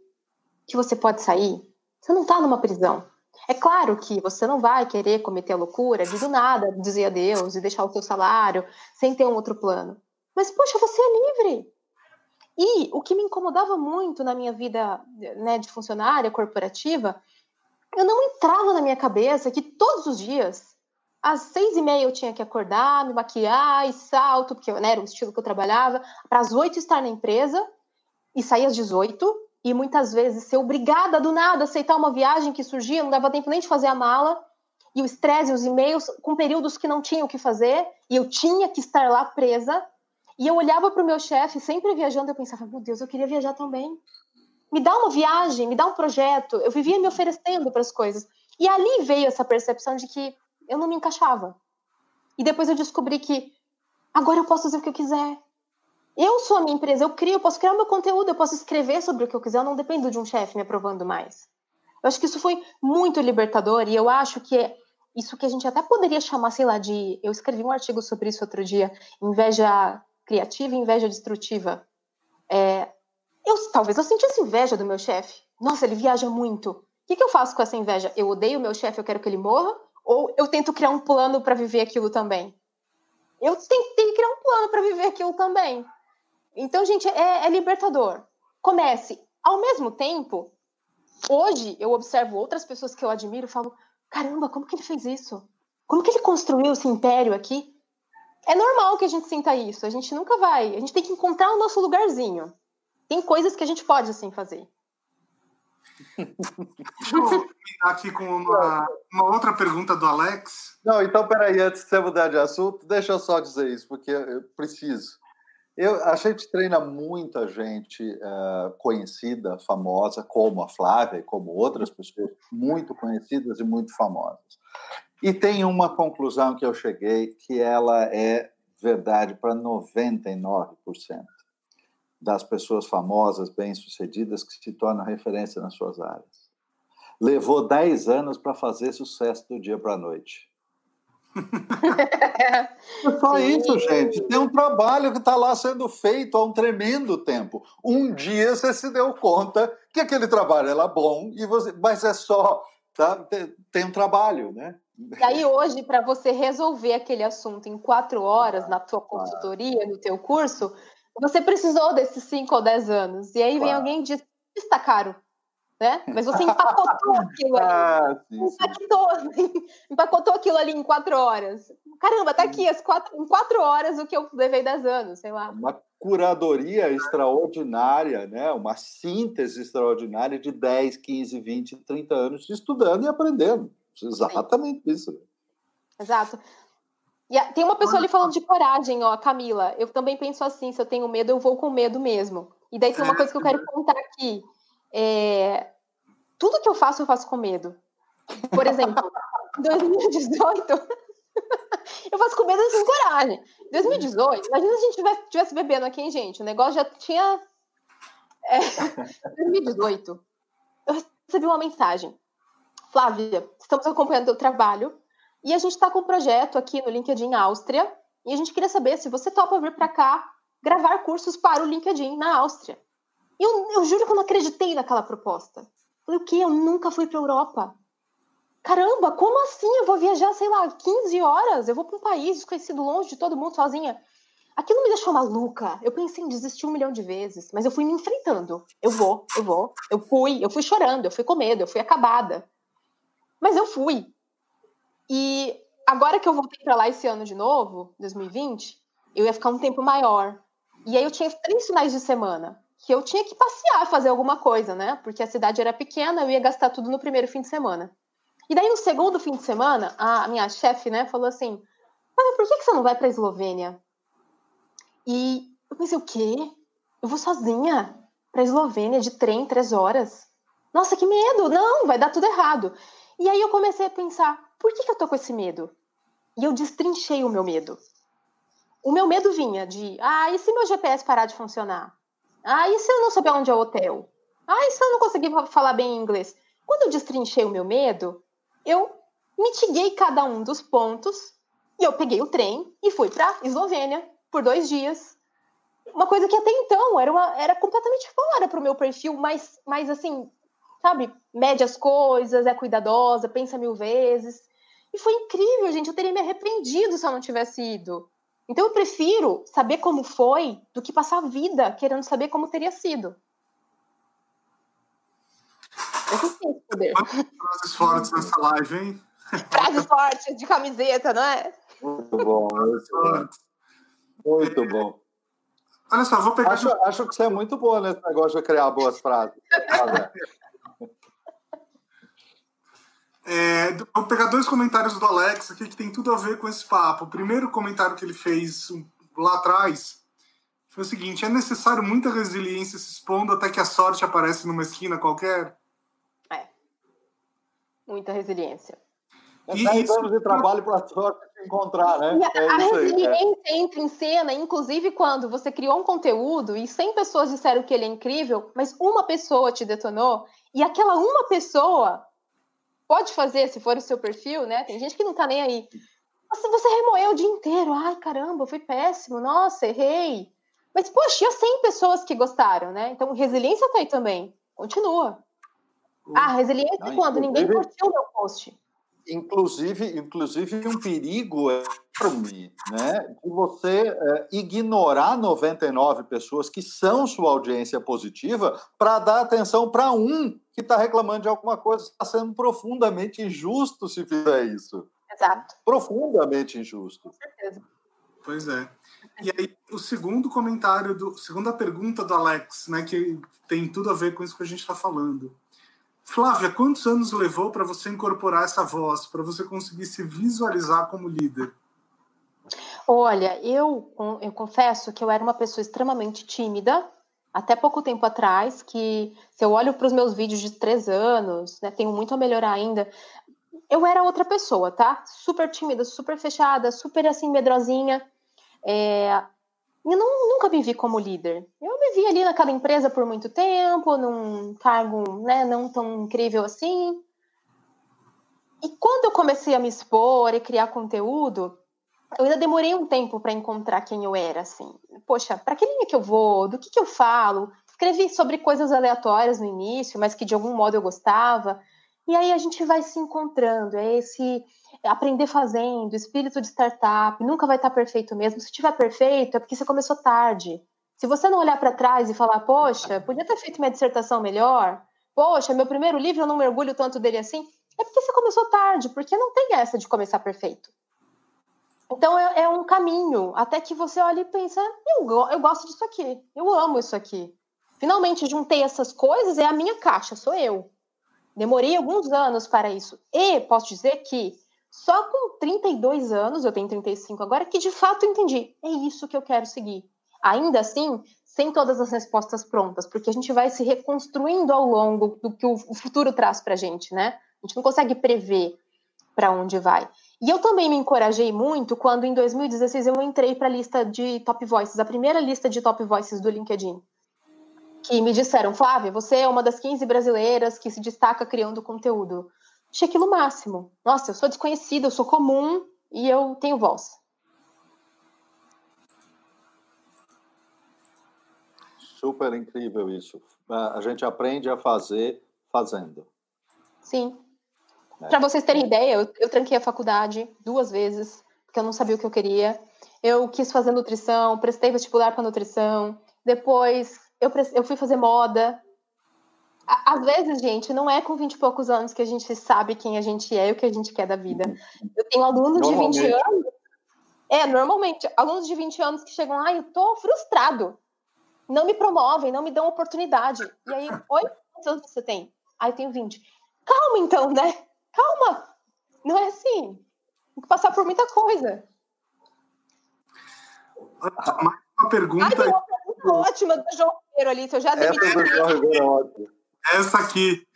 [SPEAKER 3] Que você pode sair? Você não está numa prisão. É claro que você não vai querer cometer a loucura de do nada dizer adeus e deixar o seu salário sem ter um outro plano. Mas, poxa, você é livre. E o que me incomodava muito na minha vida né, de funcionária corporativa, eu não entrava na minha cabeça que todos os dias, às seis e meia eu tinha que acordar, me maquiar e salto, porque né, era o estilo que eu trabalhava, para as oito estar na empresa e sair às 18 e muitas vezes ser obrigada do nada a aceitar uma viagem que surgia, não dava tempo nem de fazer a mala, e o estresse, os e-mails com períodos que não tinham o que fazer, e eu tinha que estar lá presa. E eu olhava para o meu chefe, sempre viajando, eu pensava, meu Deus, eu queria viajar também. Me dá uma viagem, me dá um projeto. Eu vivia me oferecendo para as coisas. E ali veio essa percepção de que eu não me encaixava. E depois eu descobri que agora eu posso fazer o que eu quiser. Eu sou a minha empresa, eu crio, eu posso criar o meu conteúdo, eu posso escrever sobre o que eu quiser, eu não dependo de um chefe me aprovando mais. Eu acho que isso foi muito libertador e eu acho que é isso que a gente até poderia chamar, sei lá, de. Eu escrevi um artigo sobre isso outro dia: inveja criativa e inveja destrutiva. É, eu, talvez eu sentisse inveja do meu chefe. Nossa, ele viaja muito. O que, que eu faço com essa inveja? Eu odeio o meu chefe, eu quero que ele morra? Ou eu tento criar um plano para viver aquilo também? Eu tentei criar um plano para viver aquilo também. Então, gente, é, é libertador. Comece. Ao mesmo tempo, hoje eu observo outras pessoas que eu admiro e falo: caramba, como que ele fez isso? Como que ele construiu esse império aqui? É normal que a gente sinta isso. A gente nunca vai. A gente tem que encontrar o nosso lugarzinho. Tem coisas que a gente pode assim fazer.
[SPEAKER 1] Deixa eu terminar aqui com uma, uma, outra pergunta do Alex.
[SPEAKER 2] Não, então peraí, antes de você mudar de assunto, deixa eu só dizer isso, porque eu preciso. Eu, a gente treina muita gente uh, conhecida, famosa, como a Flávia e como outras pessoas muito conhecidas e muito famosas. E tem uma conclusão que eu cheguei que ela é verdade para 99% das pessoas famosas, bem-sucedidas, que se tornam referência nas suas áreas. Levou 10 anos para fazer sucesso do dia para a noite. É só Sim. isso, gente. Tem um trabalho que está lá sendo feito há um tremendo tempo. Um dia você se deu conta que aquele trabalho era bom, e você, mas é só. Tá? Tem, tem um trabalho, né?
[SPEAKER 3] E aí, hoje, para você resolver aquele assunto em quatro horas na tua consultoria, no teu curso, você precisou desses cinco ou dez anos. E aí vem alguém e diz, está caro né? Mas você empacotou aquilo ali. Ah, sim, sim. empacotou aquilo ali em quatro horas. Caramba, tá aqui as quatro, em quatro horas o que eu levei dez anos, sei lá.
[SPEAKER 2] Uma curadoria extraordinária, né? Uma síntese extraordinária de 10, 15, 20, 30 anos estudando e aprendendo. Exatamente sim. isso.
[SPEAKER 3] Exato. E tem uma pessoa ali falando de coragem, ó, Camila. Eu também penso assim: se eu tenho medo, eu vou com medo mesmo. E daí tem uma coisa que eu quero contar aqui. É, tudo que eu faço, eu faço com medo. Por exemplo, em 2018, eu faço com medo sem coragem. 2018, imagina se a gente estivesse bebendo aqui, hein, gente? O negócio já tinha. É, 2018, eu recebi uma mensagem. Flávia, estamos acompanhando o teu trabalho e a gente está com um projeto aqui no LinkedIn Áustria e a gente queria saber se você topa vir para cá gravar cursos para o LinkedIn na Áustria. Eu, eu juro que eu não acreditei naquela proposta. Falei, o quê? Eu nunca fui para Europa. Caramba, como assim? Eu vou viajar, sei lá, 15 horas? Eu vou para um país desconhecido, longe de todo mundo, sozinha. Aquilo me deixou maluca. Eu pensei em desistir um milhão de vezes, mas eu fui me enfrentando. Eu vou, eu vou. Eu fui, eu fui chorando, eu fui com medo, eu fui acabada. Mas eu fui. E agora que eu voltei para lá esse ano de novo, 2020, eu ia ficar um tempo maior. E aí eu tinha três finais de semana que eu tinha que passear, fazer alguma coisa, né? Porque a cidade era pequena, eu ia gastar tudo no primeiro fim de semana. E daí, no segundo fim de semana, a minha chefe, né, falou assim: Mas por que você não vai para a Eslovênia? E eu pensei: O quê? Eu vou sozinha para a Eslovênia de trem, três horas? Nossa, que medo! Não, vai dar tudo errado. E aí eu comecei a pensar: por que, que eu tô com esse medo? E eu destrinchei o meu medo. O meu medo vinha de: ah, e se meu GPS parar de funcionar? Ah, e se eu não souber onde é o hotel? Ah, e se eu não conseguir falar bem inglês? Quando eu destrinchei o meu medo, eu mitiguei cada um dos pontos e eu peguei o trem e fui para Eslovênia por dois dias. Uma coisa que até então era, uma, era completamente fora para o meu perfil, mas, mas assim, sabe, mede as coisas, é cuidadosa, pensa mil vezes. E foi incrível, gente. Eu teria me arrependido se eu não tivesse ido. Então eu prefiro saber como foi do que passar a vida querendo saber como teria sido.
[SPEAKER 1] Eu tenho esse poder. Frases fortes nessa live, hein?
[SPEAKER 3] Frases fortes de camiseta, não é?
[SPEAKER 2] Muito bom. Muito bom.
[SPEAKER 1] Olha só, vou pegar.
[SPEAKER 2] Acho, acho que você é muito boa nesse negócio de criar boas frases.
[SPEAKER 1] É, vou pegar dois comentários do Alex aqui que tem tudo a ver com esse papo. O primeiro comentário que ele fez lá atrás foi o seguinte: é necessário muita resiliência se expondo até que a sorte aparece numa esquina qualquer?
[SPEAKER 3] É. Muita resiliência.
[SPEAKER 2] É 10 isso... anos de trabalho para a sorte se encontrar, né?
[SPEAKER 3] É a, resiliência aí, é. entra em cena, inclusive quando você criou um conteúdo e 100 pessoas disseram que ele é incrível, mas uma pessoa te detonou e aquela uma pessoa pode fazer, se for o seu perfil, né? Tem gente que não tá nem aí. Você, você remoeu o dia inteiro. Ai, caramba, foi péssimo. Nossa, errei. Mas, poxa, tinha 100 pessoas que gostaram, né? Então, resiliência tá aí também. Continua. Ah, resiliência não, quando ninguém curtiu o meu post.
[SPEAKER 2] Inclusive, inclusive um perigo enorme, né? De você é, ignorar 99 pessoas que são sua audiência positiva para dar atenção para um que está reclamando de alguma coisa. Está sendo profundamente injusto se fizer isso.
[SPEAKER 3] Exato.
[SPEAKER 2] Profundamente injusto. Com certeza.
[SPEAKER 1] Pois é. E aí, o segundo comentário, do, segunda pergunta do Alex, né, que tem tudo a ver com isso que a gente está falando. Flávia, quantos anos levou para você incorporar essa voz, para você conseguir se visualizar como líder?
[SPEAKER 3] Olha, eu, eu confesso que eu era uma pessoa extremamente tímida, até pouco tempo atrás, que se eu olho para os meus vídeos de três anos, né, tenho muito a melhorar ainda, eu era outra pessoa, tá? Super tímida, super fechada, super assim, medrosinha. É, eu não, nunca me vi como líder. Eu me vi ali naquela empresa por muito tempo, num cargo né, não tão incrível assim. E quando eu comecei a me expor e criar conteúdo, eu ainda demorei um tempo para encontrar quem eu era, assim. Poxa, para que linha que eu vou? Do que, que eu falo? Escrevi sobre coisas aleatórias no início, mas que de algum modo eu gostava. E aí a gente vai se encontrando. É esse aprender fazendo, espírito de startup. Nunca vai estar perfeito mesmo. Se tiver perfeito, é porque você começou tarde. Se você não olhar para trás e falar, poxa, podia ter feito minha dissertação melhor. Poxa, meu primeiro livro eu não mergulho tanto dele assim. É porque você começou tarde, porque não tem essa de começar perfeito. Então é, é, um caminho, até que você olha e pensa, eu, eu gosto disso aqui, eu amo isso aqui. Finalmente juntei essas coisas, é a minha caixa, sou eu. Demorei alguns anos para isso. E posso dizer que só com 32 anos, eu tenho 35 agora, que de fato entendi, é isso que eu quero seguir. Ainda assim, sem todas as respostas prontas, porque a gente vai se reconstruindo ao longo do que o futuro traz para a gente, né? A gente não consegue prever para onde vai. E eu também me encorajei muito quando, em 2016, eu entrei para a lista de Top Voices, a primeira lista de Top Voices do LinkedIn. Que me disseram, Flávia, você é uma das 15 brasileiras que se destaca criando conteúdo. Achei aquilo máximo. Nossa, eu sou desconhecida, eu sou comum e eu tenho voz.
[SPEAKER 2] Super incrível isso. A gente aprende a fazer fazendo.
[SPEAKER 3] Sim. É. Para vocês terem ideia, eu, eu tranquei a faculdade duas vezes, porque eu não sabia o que eu queria. Eu quis fazer nutrição, prestei vestibular para nutrição. Depois eu, eu fui fazer moda. Às vezes, gente, não é com 20 e poucos anos que a gente sabe quem a gente é e o que a gente quer da vida. Eu tenho alunos de 20 anos. É, normalmente, alunos de 20 anos que chegam lá, ah, eu tô frustrado. Não me promovem, não me dão oportunidade. E aí, oi, quantos anos você tem? Ah, eu tenho 20. Calma, então, né? Calma! Não é assim. Tem que passar por muita coisa.
[SPEAKER 1] Mais uma pergunta. Ai, tem
[SPEAKER 3] uma pergunta ótima do João Ribeiro ali, se eu já demiti.
[SPEAKER 1] É Essa aqui.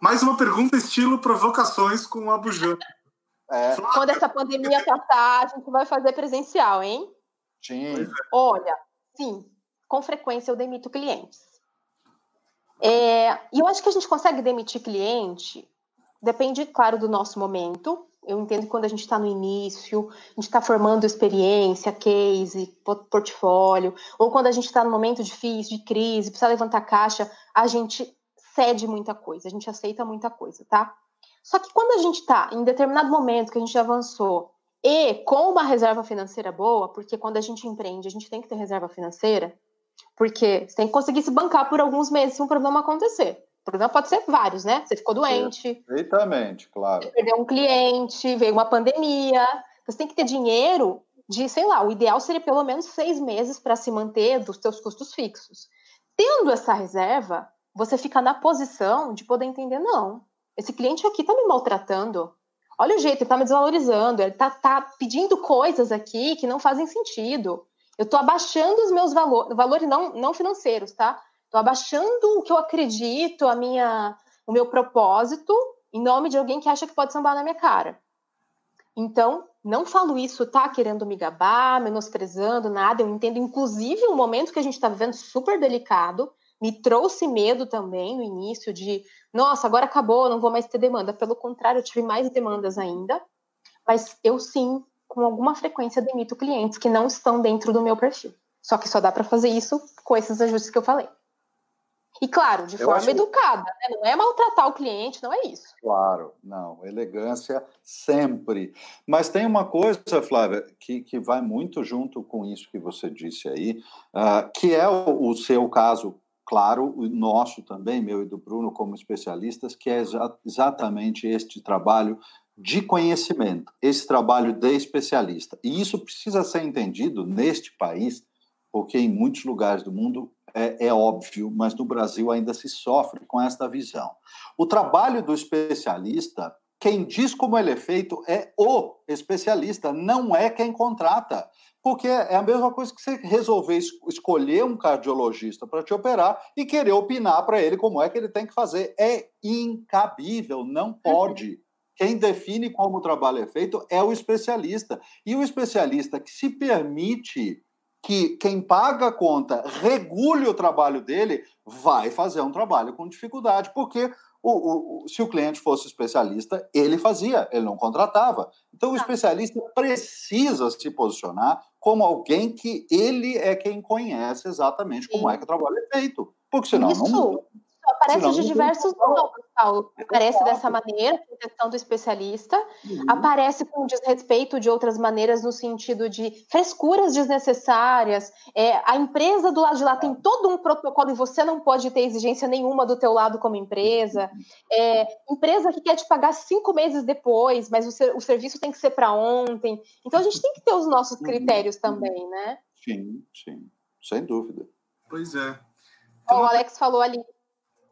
[SPEAKER 1] Mais uma pergunta estilo provocações com a Bujan.
[SPEAKER 3] É. Quando essa pandemia passar, a gente vai fazer presencial, hein?
[SPEAKER 2] Sim.
[SPEAKER 3] Olha, sim, com frequência eu demito clientes. É, e eu acho que a gente consegue demitir cliente Depende, claro, do nosso momento. Eu entendo que quando a gente está no início, a gente está formando experiência, case, portfólio, ou quando a gente está no momento difícil, de crise, precisa levantar caixa, a gente cede muita coisa, a gente aceita muita coisa, tá? Só que quando a gente está em determinado momento que a gente avançou e com uma reserva financeira boa, porque quando a gente empreende, a gente tem que ter reserva financeira, porque você tem que conseguir se bancar por alguns meses se um problema acontecer. O problema pode ser vários, né? Você ficou doente.
[SPEAKER 2] Perfeitamente, claro. Você
[SPEAKER 3] perdeu um cliente, veio uma pandemia. Você tem que ter dinheiro de, sei lá, o ideal seria pelo menos seis meses para se manter dos seus custos fixos. Tendo essa reserva, você fica na posição de poder entender, não, esse cliente aqui está me maltratando. Olha o jeito, ele está me desvalorizando, ele está tá pedindo coisas aqui que não fazem sentido. Eu estou abaixando os meus valores, valores não, não financeiros, tá? Estou abaixando o que eu acredito, a minha, o meu propósito, em nome de alguém que acha que pode sambar na minha cara. Então, não falo isso, tá querendo me gabar, menosprezando, nada. Eu entendo, inclusive, um momento que a gente está vivendo super delicado. Me trouxe medo também no início de, nossa, agora acabou, não vou mais ter demanda. Pelo contrário, eu tive mais demandas ainda. Mas eu sim, com alguma frequência, demito clientes que não estão dentro do meu perfil. Só que só dá para fazer isso com esses ajustes que eu falei. E claro, de eu forma acho... educada, né? não é maltratar o cliente, não é isso.
[SPEAKER 2] Claro, não, elegância sempre. Mas tem uma coisa, Flávia, que, que vai muito junto com isso que você disse aí, uh, que é o, o, seu caso, claro, o nosso também, meu e do Bruno, como especialistas, que é exa exatamente este trabalho de conhecimento, esse trabalho de especialista. E isso precisa ser entendido neste país, porque em muitos lugares do mundo é, é, óbvio, mas no Brasil ainda se sofre com esta visão. O trabalho do especialista, quem diz como ele é feito é o especialista, não é quem contrata. Porque é a mesma coisa que você resolver escolher um cardiologista para te operar e querer opinar para ele como é que ele tem que fazer. É incabível, não pode. Quem define como o trabalho é feito é o especialista. E o especialista que se permite que quem paga a conta regule o trabalho dele, vai fazer um trabalho com dificuldade, porque o, o, se o cliente fosse especialista, ele fazia, ele não contratava. Então, o tá. especialista precisa se posicionar como alguém que ele é quem conhece exatamente como Sim. é que o trabalho é feito. Porque senão
[SPEAKER 3] Isso.
[SPEAKER 2] não
[SPEAKER 3] aparece Senão, de diversos modos, Paulo. Aparece dessa maneira, proteção do especialista, uhum. aparece com desrespeito de outras maneiras, no sentido de frescuras desnecessárias. É, a empresa do lado de lá tem todo um protocolo e você não pode ter exigência nenhuma do teu lado como empresa. É, empresa que quer te pagar cinco meses depois, mas o, ser, o serviço tem que ser para ontem. Então a gente tem que ter os nossos uhum. critérios também, né?
[SPEAKER 2] Sim, sim, sem dúvida.
[SPEAKER 1] Pois é.
[SPEAKER 3] Então, o Alex falou ali,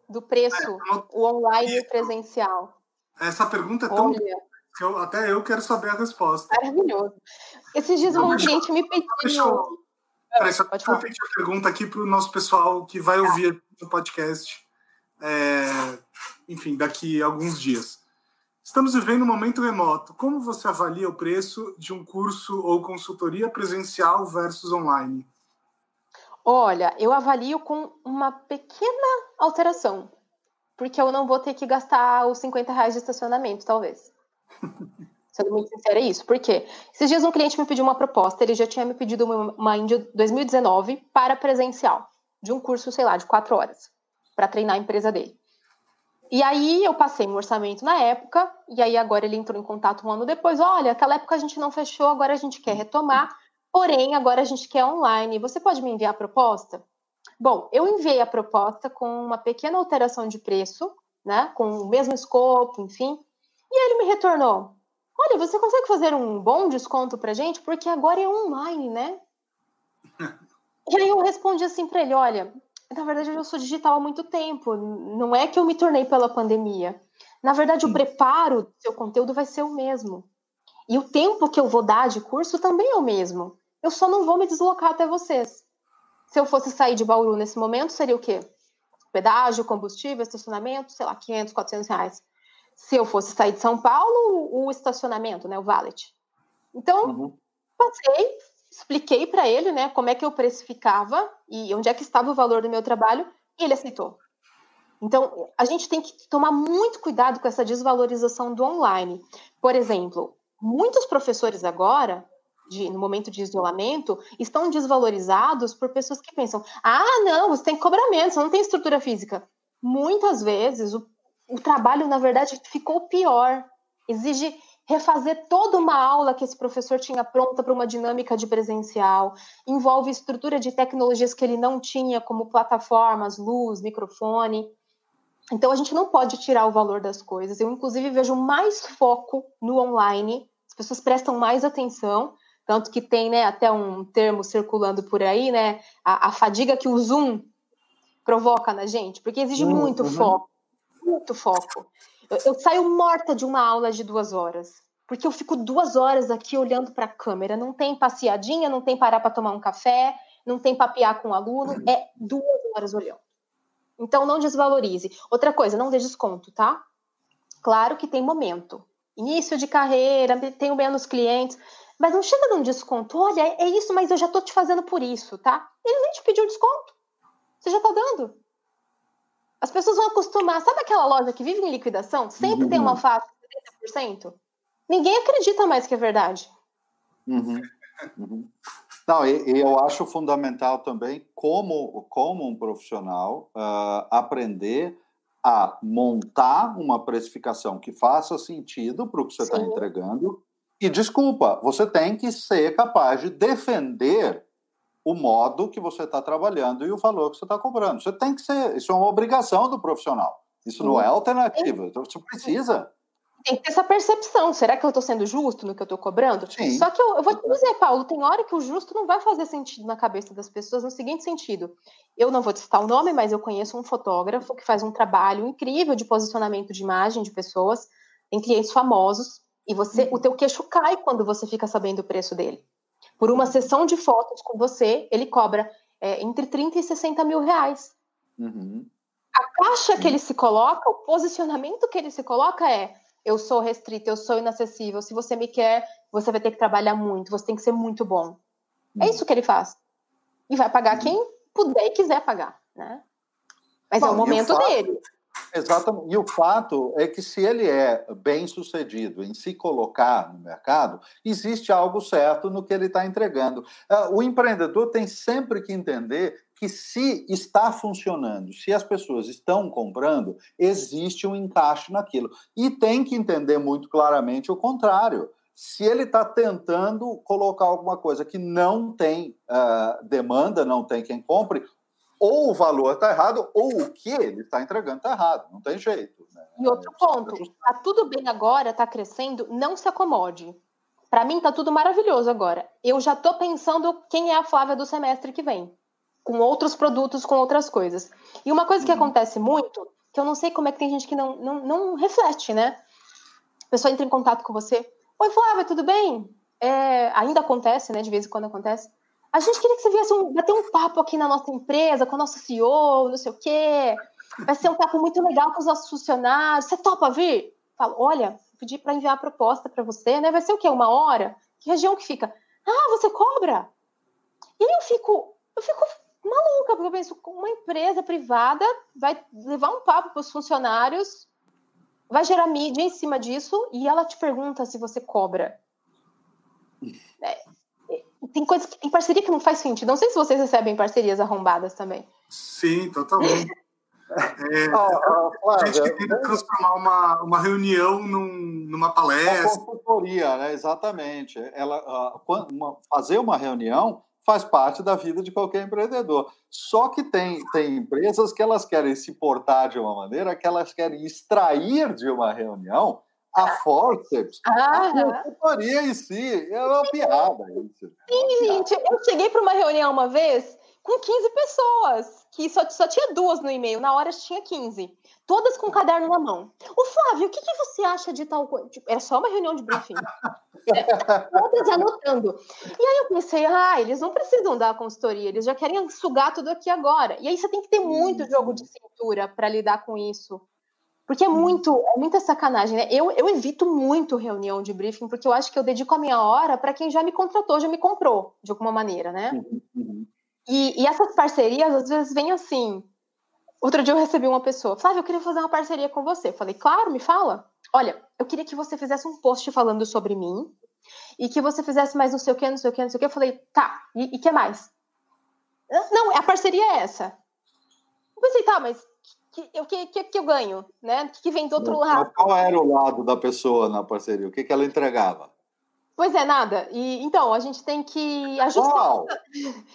[SPEAKER 3] do preço, é, o online e o presencial?
[SPEAKER 1] Essa pergunta é tão Olha. que eu, até eu quero saber a resposta.
[SPEAKER 3] Maravilhoso. Esses dias um cliente me pediu. Deixa eu,
[SPEAKER 1] peraí, só Pode repetir a pergunta aqui para o nosso pessoal que vai ouvir o podcast, é, enfim, daqui a alguns dias. Estamos vivendo um momento remoto. Como você avalia o preço de um curso ou consultoria presencial versus online?
[SPEAKER 3] Olha, eu avalio com uma pequena alteração, porque eu não vou ter que gastar os 50 reais de estacionamento, talvez. Sendo muito sincera, é isso. Por quê? Esses dias um cliente me pediu uma proposta, ele já tinha me pedido uma, uma em 2019 para presencial, de um curso, sei lá, de quatro horas, para treinar a empresa dele. E aí eu passei um orçamento na época, e aí agora ele entrou em contato um ano depois. Olha, aquela época a gente não fechou, agora a gente quer retomar. Porém, agora a gente quer online. Você pode me enviar a proposta? Bom, eu enviei a proposta com uma pequena alteração de preço, né? Com o mesmo escopo, enfim. E ele me retornou: Olha, você consegue fazer um bom desconto para gente? Porque agora é online, né? e aí eu respondi assim para ele: Olha, na verdade eu já sou digital há muito tempo. Não é que eu me tornei pela pandemia. Na verdade, o preparo do seu conteúdo vai ser o mesmo. E o tempo que eu vou dar de curso também é o mesmo eu só não vou me deslocar até vocês. Se eu fosse sair de Bauru nesse momento, seria o quê? Pedágio, combustível, estacionamento, sei lá, 500, 400 reais. Se eu fosse sair de São Paulo, o estacionamento, né, o valet. Então, uhum. passei, expliquei para ele, né, como é que eu precificava e onde é que estava o valor do meu trabalho, e ele aceitou. Então, a gente tem que tomar muito cuidado com essa desvalorização do online. Por exemplo, muitos professores agora de, no momento de isolamento estão desvalorizados por pessoas que pensam: ah, não, você tem menos, você não tem estrutura física. Muitas vezes o, o trabalho, na verdade, ficou pior. Exige refazer toda uma aula que esse professor tinha pronta para uma dinâmica de presencial, envolve estrutura de tecnologias que ele não tinha, como plataformas, luz, microfone. Então a gente não pode tirar o valor das coisas. Eu, inclusive, vejo mais foco no online, as pessoas prestam mais atenção tanto que tem né, até um termo circulando por aí, né? A, a fadiga que o Zoom provoca na gente, porque exige uhum. muito foco, muito foco. Eu, eu, saio morta de uma aula de duas horas, porque eu fico duas horas aqui olhando para a câmera. Não tem passeadinha, não tem parar para tomar um café, não tem papear com o aluno, é duas horas olhando. Então não desvalorize. Outra coisa, não dê desconto, tá? Claro que tem momento. Início de carreira, tenho menos clientes mas não chega num desconto. Olha, é isso, mas eu já tô te fazendo por isso, tá? Ele nem te pediu desconto. Você já tá dando. As pessoas vão acostumar. Sabe aquela loja que vive em liquidação? Sempre uhum. tem uma uhum. faixa de 70%? Ninguém acredita mais que é verdade.
[SPEAKER 2] Uhum. Uhum. Não, e, e, eu acho fundamental também, como, como um profissional, uh, aprender a montar uma precificação que faça sentido para o que você está entregando e desculpa, você tem que ser capaz de defender o modo que você está trabalhando e o valor que você está cobrando. Você tem que ser, isso é uma obrigação do profissional. Isso não é alternativa. Então, você precisa.
[SPEAKER 3] Tem que ter essa percepção. Será que eu estou sendo justo no que eu estou cobrando?
[SPEAKER 2] Sim.
[SPEAKER 3] Só que eu, eu, vou te dizer, Paulo, tem hora que o justo não vai fazer sentido na cabeça das pessoas no seguinte sentido. Eu não vou citar o nome, mas eu conheço um fotógrafo que faz um trabalho incrível de posicionamento de imagem de pessoas. Tem clientes famosos e você, o teu queixo cai quando você fica sabendo o preço dele. Por uma sessão de fotos com você, ele cobra é, entre 30 e 60 mil reais.
[SPEAKER 2] Uhum.
[SPEAKER 3] A caixa que ele se coloca, o posicionamento que ele se coloca é: eu sou restrito, eu sou inacessível. Se você me quer, você vai ter que trabalhar muito, você tem que ser muito bom. Uhum. É isso que ele faz. E vai pagar uhum. quem puder e quiser pagar, né? Mas Bom, é o momento
[SPEAKER 2] o fato,
[SPEAKER 3] dele.
[SPEAKER 2] Exatamente. E o fato é que se ele é bem sucedido em se colocar no mercado, existe algo certo no que ele está entregando. Ah, o empreendedor tem sempre que entender que se está funcionando, se as pessoas estão comprando, existe um encaixe naquilo. E tem que entender muito claramente o contrário. Se ele está tentando colocar alguma coisa que não tem uh, demanda, não tem quem compre, ou o valor está errado, ou o que ele está entregando está errado. Não tem jeito. Né?
[SPEAKER 3] E outro ponto, está tudo bem agora, está crescendo, não se acomode. Para mim está tudo maravilhoso agora. Eu já estou pensando quem é a Flávia do semestre que vem, com outros produtos, com outras coisas. E uma coisa que uhum. acontece muito, que eu não sei como é que tem gente que não, não, não reflete, né? A pessoa entra em contato com você. Oi, Flávia, tudo bem? É, ainda acontece, né? De vez em quando acontece. A gente queria que você viesse um, bater um papo aqui na nossa empresa, com o nosso CEO, não sei o quê. Vai ser um papo muito legal com os nossos funcionários. Você topa vir? Falo, olha, pedi para enviar a proposta para você, né? Vai ser o quê? Uma hora? Que região que fica? Ah, você cobra? E eu fico, eu fico maluca, porque eu penso, uma empresa privada vai levar um papo para os funcionários, vai gerar mídia em cima disso e ela te pergunta se você cobra. É, tem coisas que, em parceria que não faz sentido. Não sei se vocês recebem parcerias arrombadas também.
[SPEAKER 1] Sim, totalmente. É, oh, oh, a gente tenta transformar uma, uma reunião num, numa palestra.
[SPEAKER 2] Uma consultoria, né? exatamente. Ela, uh, uma, fazer uma reunião faz parte da vida de qualquer empreendedor. Só que tem, tem empresas que elas querem se portar de uma maneira que elas querem extrair de uma reunião a forceps, ah, a consultoria em si, é uma piada isso.
[SPEAKER 3] Sim, gente, eu cheguei para uma reunião uma vez com 15 pessoas, que só, só tinha duas no e-mail, na hora tinha 15, todas com o caderno na mão. O Flávio, o que, que você acha de tal coisa? Tipo, era só uma reunião de briefing. todas anotando. E aí eu pensei, ah, eles não precisam dar consultoria, eles já querem sugar tudo aqui agora. E aí você tem que ter muito jogo de cintura para lidar com isso. Porque é muito, é muita sacanagem, né? Eu, eu evito muito reunião de briefing, porque eu acho que eu dedico a minha hora para quem já me contratou, já me comprou, de alguma maneira, né? Uhum, uhum. E, e, essas parcerias, às vezes, vêm assim. Outro dia eu recebi uma pessoa, Flávia, eu queria fazer uma parceria com você. Eu falei, claro, me fala. Olha, eu queria que você fizesse um post falando sobre mim e que você fizesse mais não sei o que, não sei o que, não sei o que. Eu falei, tá, e o que mais? Não, a parceria é essa. Eu pensei, tá, mas o que, que, que eu ganho, né? O que, que vem do outro lado?
[SPEAKER 2] Qual era o lado da pessoa na parceria? O que, que ela entregava?
[SPEAKER 3] Pois é, nada. E então a gente tem que ajustar. Uau,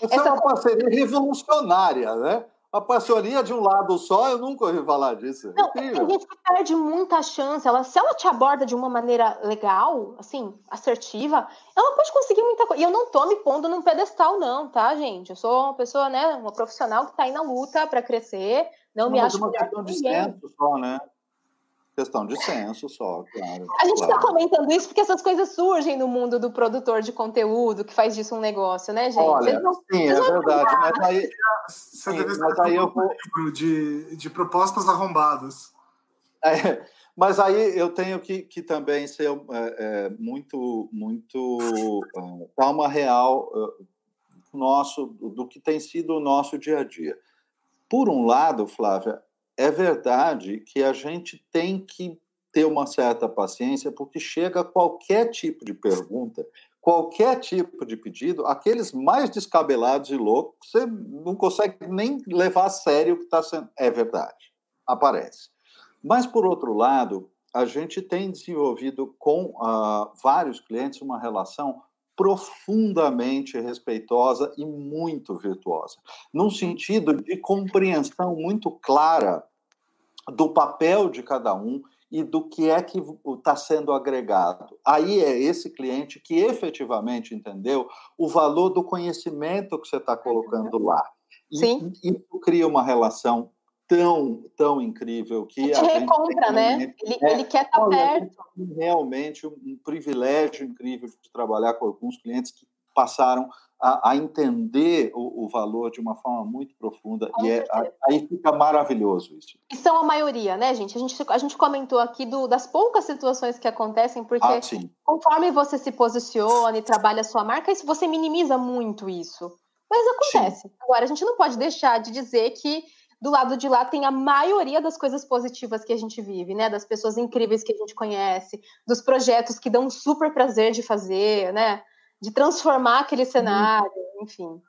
[SPEAKER 2] essa, essa é uma parceria revolucionária, né? A parceria de um lado só, eu nunca ouvi falar disso.
[SPEAKER 3] Não, tem gente que perde muita chance. Ela, se ela te aborda de uma maneira legal, assim, assertiva, ela pode conseguir muita coisa. E eu não tô me pondo num pedestal, não, tá, gente? Eu sou uma pessoa, né, uma profissional que tá aí na luta para crescer. Não, não me acho
[SPEAKER 2] uma questão de senso só, né? Questão de senso só, claro.
[SPEAKER 3] A gente
[SPEAKER 2] está
[SPEAKER 3] claro. comentando isso porque essas coisas surgem no mundo do produtor de conteúdo, que faz disso um negócio, né, gente?
[SPEAKER 2] Olha, não, sim, é verdade. Mas aí,
[SPEAKER 1] Você sim, mas aí eu vou... de, de propostas arrombadas.
[SPEAKER 2] É, mas aí eu tenho que, que também ser é, é, muito, muito dar uma real uh, nosso do que tem sido o nosso dia a dia. Por um lado, Flávia, é verdade que a gente tem que ter uma certa paciência, porque chega qualquer tipo de pergunta, qualquer tipo de pedido, aqueles mais descabelados e loucos, você não consegue nem levar a sério o que está sendo. É verdade, aparece. Mas, por outro lado, a gente tem desenvolvido com uh, vários clientes uma relação profundamente respeitosa e muito virtuosa, num sentido de compreensão muito clara do papel de cada um e do que é que está sendo agregado. Aí é esse cliente que efetivamente entendeu o valor do conhecimento que você está colocando lá. E
[SPEAKER 3] Sim.
[SPEAKER 2] isso cria uma relação tão, tão incrível que
[SPEAKER 3] a gente recompra, né? Ele, é, ele quer estar tá perto.
[SPEAKER 2] Realmente um, privilégio incrível de trabalhar com alguns clientes que passaram a, a entender o, o, valor de uma forma muito profunda com e é, aí fica maravilhoso isso.
[SPEAKER 3] E são a maioria, né, gente? A gente, a gente comentou aqui do, das poucas situações que acontecem, porque ah, conforme você se posiciona e trabalha a sua marca, isso você minimiza muito isso. Mas acontece. Sim. Agora, a gente não pode deixar de dizer que do lado de lá tem a maioria das coisas positivas que a gente vive, né? Das pessoas incríveis que a gente conhece, dos projetos que dão super prazer de fazer, né? De transformar aquele uhum. cenário, enfim.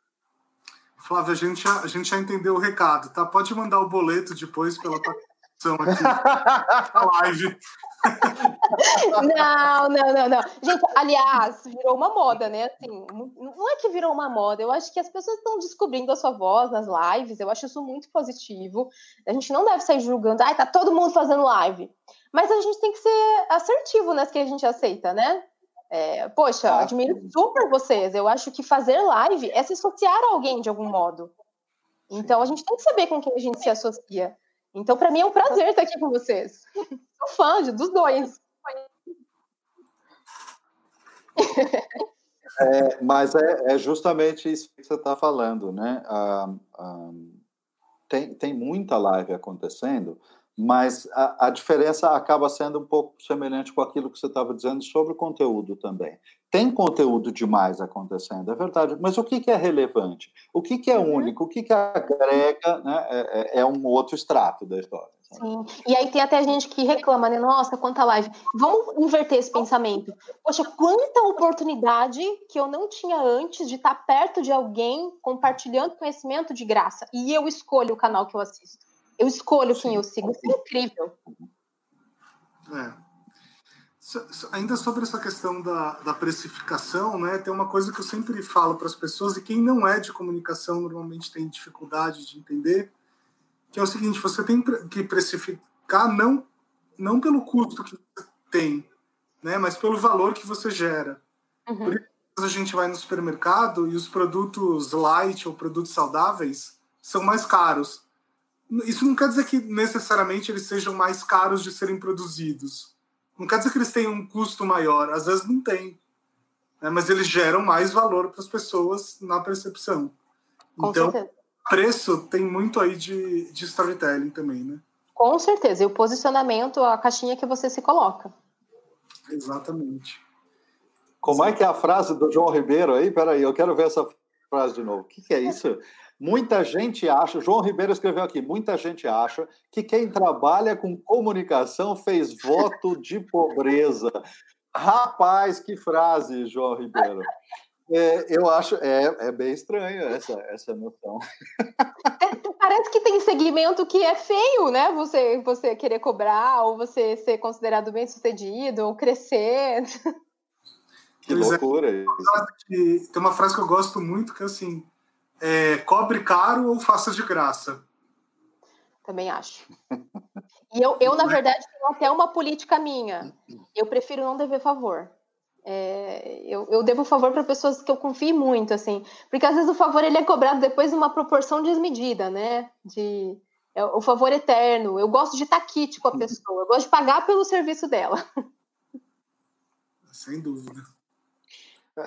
[SPEAKER 1] Flávia, a gente, já, a gente já entendeu o recado, tá? Pode mandar o boleto depois pela participação aqui na live.
[SPEAKER 3] Não, não, não, não. Gente, aliás, virou uma moda, né? Assim, não é que virou uma moda, eu acho que as pessoas estão descobrindo a sua voz nas lives, eu acho isso muito positivo. A gente não deve sair julgando, ai, tá todo mundo fazendo live. Mas a gente tem que ser assertivo nas que a gente aceita, né? É, poxa, ah, admiro super vocês. Eu acho que fazer live é se associar a alguém de algum modo. Então a gente tem que saber com quem a gente se associa. Então, para mim é um prazer estar aqui com vocês. Sou fã de, dos dois.
[SPEAKER 2] É, mas é, é, justamente isso que você está falando, né? Ah, ah, tem, tem muita live acontecendo, mas a, a, diferença acaba sendo um pouco semelhante com aquilo que você estava dizendo sobre o conteúdo também. Tem conteúdo demais acontecendo, é verdade, mas o que, que é relevante? O que, que é uhum. único? O que, que agrega né, é, é, é um outro extrato da história.
[SPEAKER 3] Sim, e aí tem até gente que reclama, né? Nossa, quanta live. Vamos inverter esse pensamento. Poxa, quanta oportunidade que eu não tinha antes de estar perto de alguém compartilhando conhecimento de graça. E eu escolho o canal que eu assisto. Eu escolho quem eu sigo. Isso é incrível.
[SPEAKER 1] É. Ainda sobre essa questão da, da precificação, né, tem uma coisa que eu sempre falo para as pessoas, e quem não é de comunicação normalmente tem dificuldade de entender, que é o seguinte: você tem que precificar não, não pelo custo que você tem, né, mas pelo valor que você gera. Uhum. Por isso a gente vai no supermercado e os produtos light ou produtos saudáveis são mais caros isso não quer dizer que necessariamente eles sejam mais caros de serem produzidos. Não quer dizer que eles tenham um custo maior. Às vezes não tem. Né? Mas eles geram mais valor para as pessoas na percepção. Com então, certeza. Preço tem muito aí de, de storytelling também, né?
[SPEAKER 3] Com certeza. E o posicionamento, a caixinha que você se coloca.
[SPEAKER 1] Exatamente.
[SPEAKER 2] Como é que é a frase do João Ribeiro aí? Peraí, eu quero ver essa frase de novo. O que, que é isso? Muita gente acha, João Ribeiro escreveu aqui, muita gente acha que quem trabalha com comunicação fez voto de pobreza. Rapaz, que frase, João Ribeiro. É, eu acho, é, é bem estranho essa, essa noção.
[SPEAKER 3] Parece que tem segmento que é feio, né? Você, você querer cobrar, ou você ser considerado bem sucedido, ou crescer.
[SPEAKER 2] Que loucura
[SPEAKER 1] é, isso. Tem uma frase que eu gosto muito, que é assim, é, cobre caro ou faça de graça?
[SPEAKER 3] Também acho. E eu, eu, na verdade, tenho até uma política minha. Eu prefiro não dever favor. É, eu, eu devo favor para pessoas que eu confio muito, assim. Porque às vezes o favor ele é cobrado depois de uma proporção desmedida, né? De é, o favor eterno. Eu gosto de estar kit com a pessoa. Eu gosto de pagar pelo serviço dela.
[SPEAKER 1] Sem dúvida.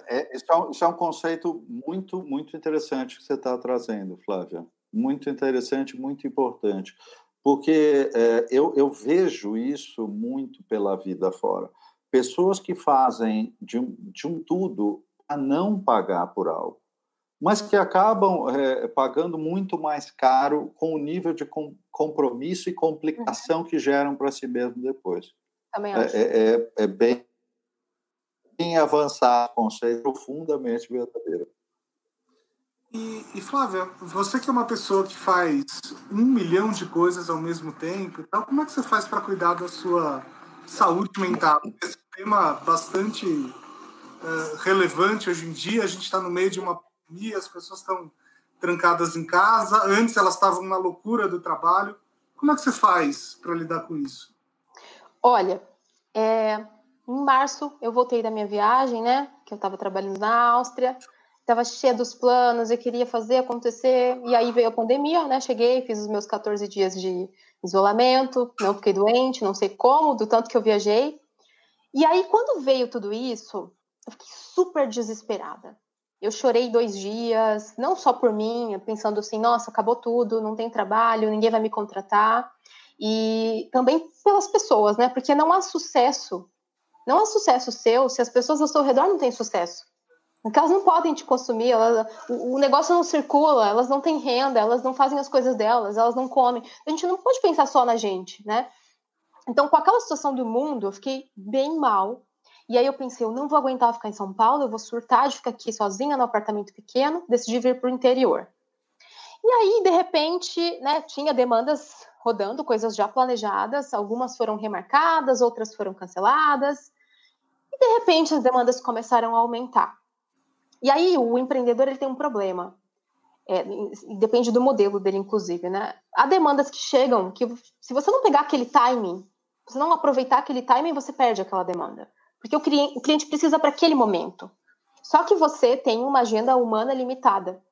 [SPEAKER 2] É, isso, é um, isso é um conceito muito, muito interessante que você está trazendo, Flávia. Muito interessante, muito importante. Porque é, eu, eu vejo isso muito pela vida fora. Pessoas que fazem de um, de um tudo a não pagar por algo, mas que acabam é, pagando muito mais caro com o nível de com, compromisso e complicação uhum. que geram para si mesmo depois.
[SPEAKER 3] Também é, acho.
[SPEAKER 2] É, é, é bem em avançar conceito profundamente verdadeiro.
[SPEAKER 1] E, e, Flávia, você que é uma pessoa que faz um milhão de coisas ao mesmo tempo, então como é que você faz para cuidar da sua saúde mental? Esse tema bastante uh, relevante hoje em dia. A gente está no meio de uma pandemia, as pessoas estão trancadas em casa. Antes elas estavam na loucura do trabalho. Como é que você faz para lidar com isso?
[SPEAKER 3] Olha, é, em março, eu voltei da minha viagem, né? Que eu estava trabalhando na Áustria, estava cheia dos planos, eu queria fazer acontecer. E aí veio a pandemia, né? Cheguei, fiz os meus 14 dias de isolamento, não fiquei doente, não sei como, do tanto que eu viajei. E aí, quando veio tudo isso, eu fiquei super desesperada. Eu chorei dois dias, não só por mim, pensando assim, nossa, acabou tudo, não tem trabalho, ninguém vai me contratar. E também pelas pessoas, né? Porque não há sucesso não há sucesso seu se as pessoas ao seu redor não têm sucesso. Porque elas não podem te consumir, elas, o, o, negócio não circula, elas não têm renda, elas não fazem as coisas delas, elas não comem. A gente não pode pensar só na gente, né? Então, com aquela situação do mundo, eu fiquei bem mal. E aí eu pensei, eu não vou aguentar ficar em São Paulo, eu vou surtar de ficar aqui sozinha no apartamento pequeno, decidi vir para o interior. E aí, de repente, né, tinha demandas rodando, coisas já planejadas, algumas foram remarcadas, outras foram canceladas. E de repente as demandas começaram a aumentar. E aí o empreendedor ele tem um problema. É, depende do modelo dele, inclusive, né? Há demandas que chegam que, se você não pegar aquele timing, se não aproveitar aquele timing, você perde aquela demanda. Porque o cliente, o cliente precisa para aquele momento. Só que você tem uma agenda humana limitada.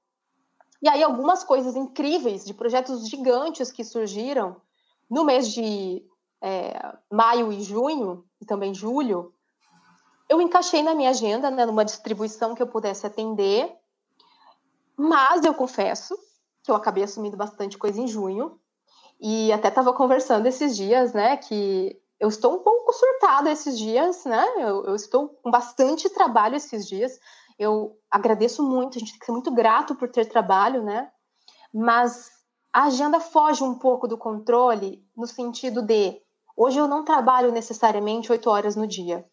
[SPEAKER 3] E aí, algumas coisas incríveis de projetos gigantes que surgiram no mês de é, maio e junho, e também julho, eu encaixei na minha agenda, né, numa distribuição que eu pudesse atender, mas eu confesso que eu acabei assumindo bastante coisa em junho, e até estava conversando esses dias, né, que eu estou um pouco surtada esses dias, né, eu, eu estou com bastante trabalho esses dias, eu agradeço muito, a gente tem que ser muito grato por ter trabalho, né, mas a agenda foge um pouco do controle no sentido de hoje eu não trabalho necessariamente oito horas no dia.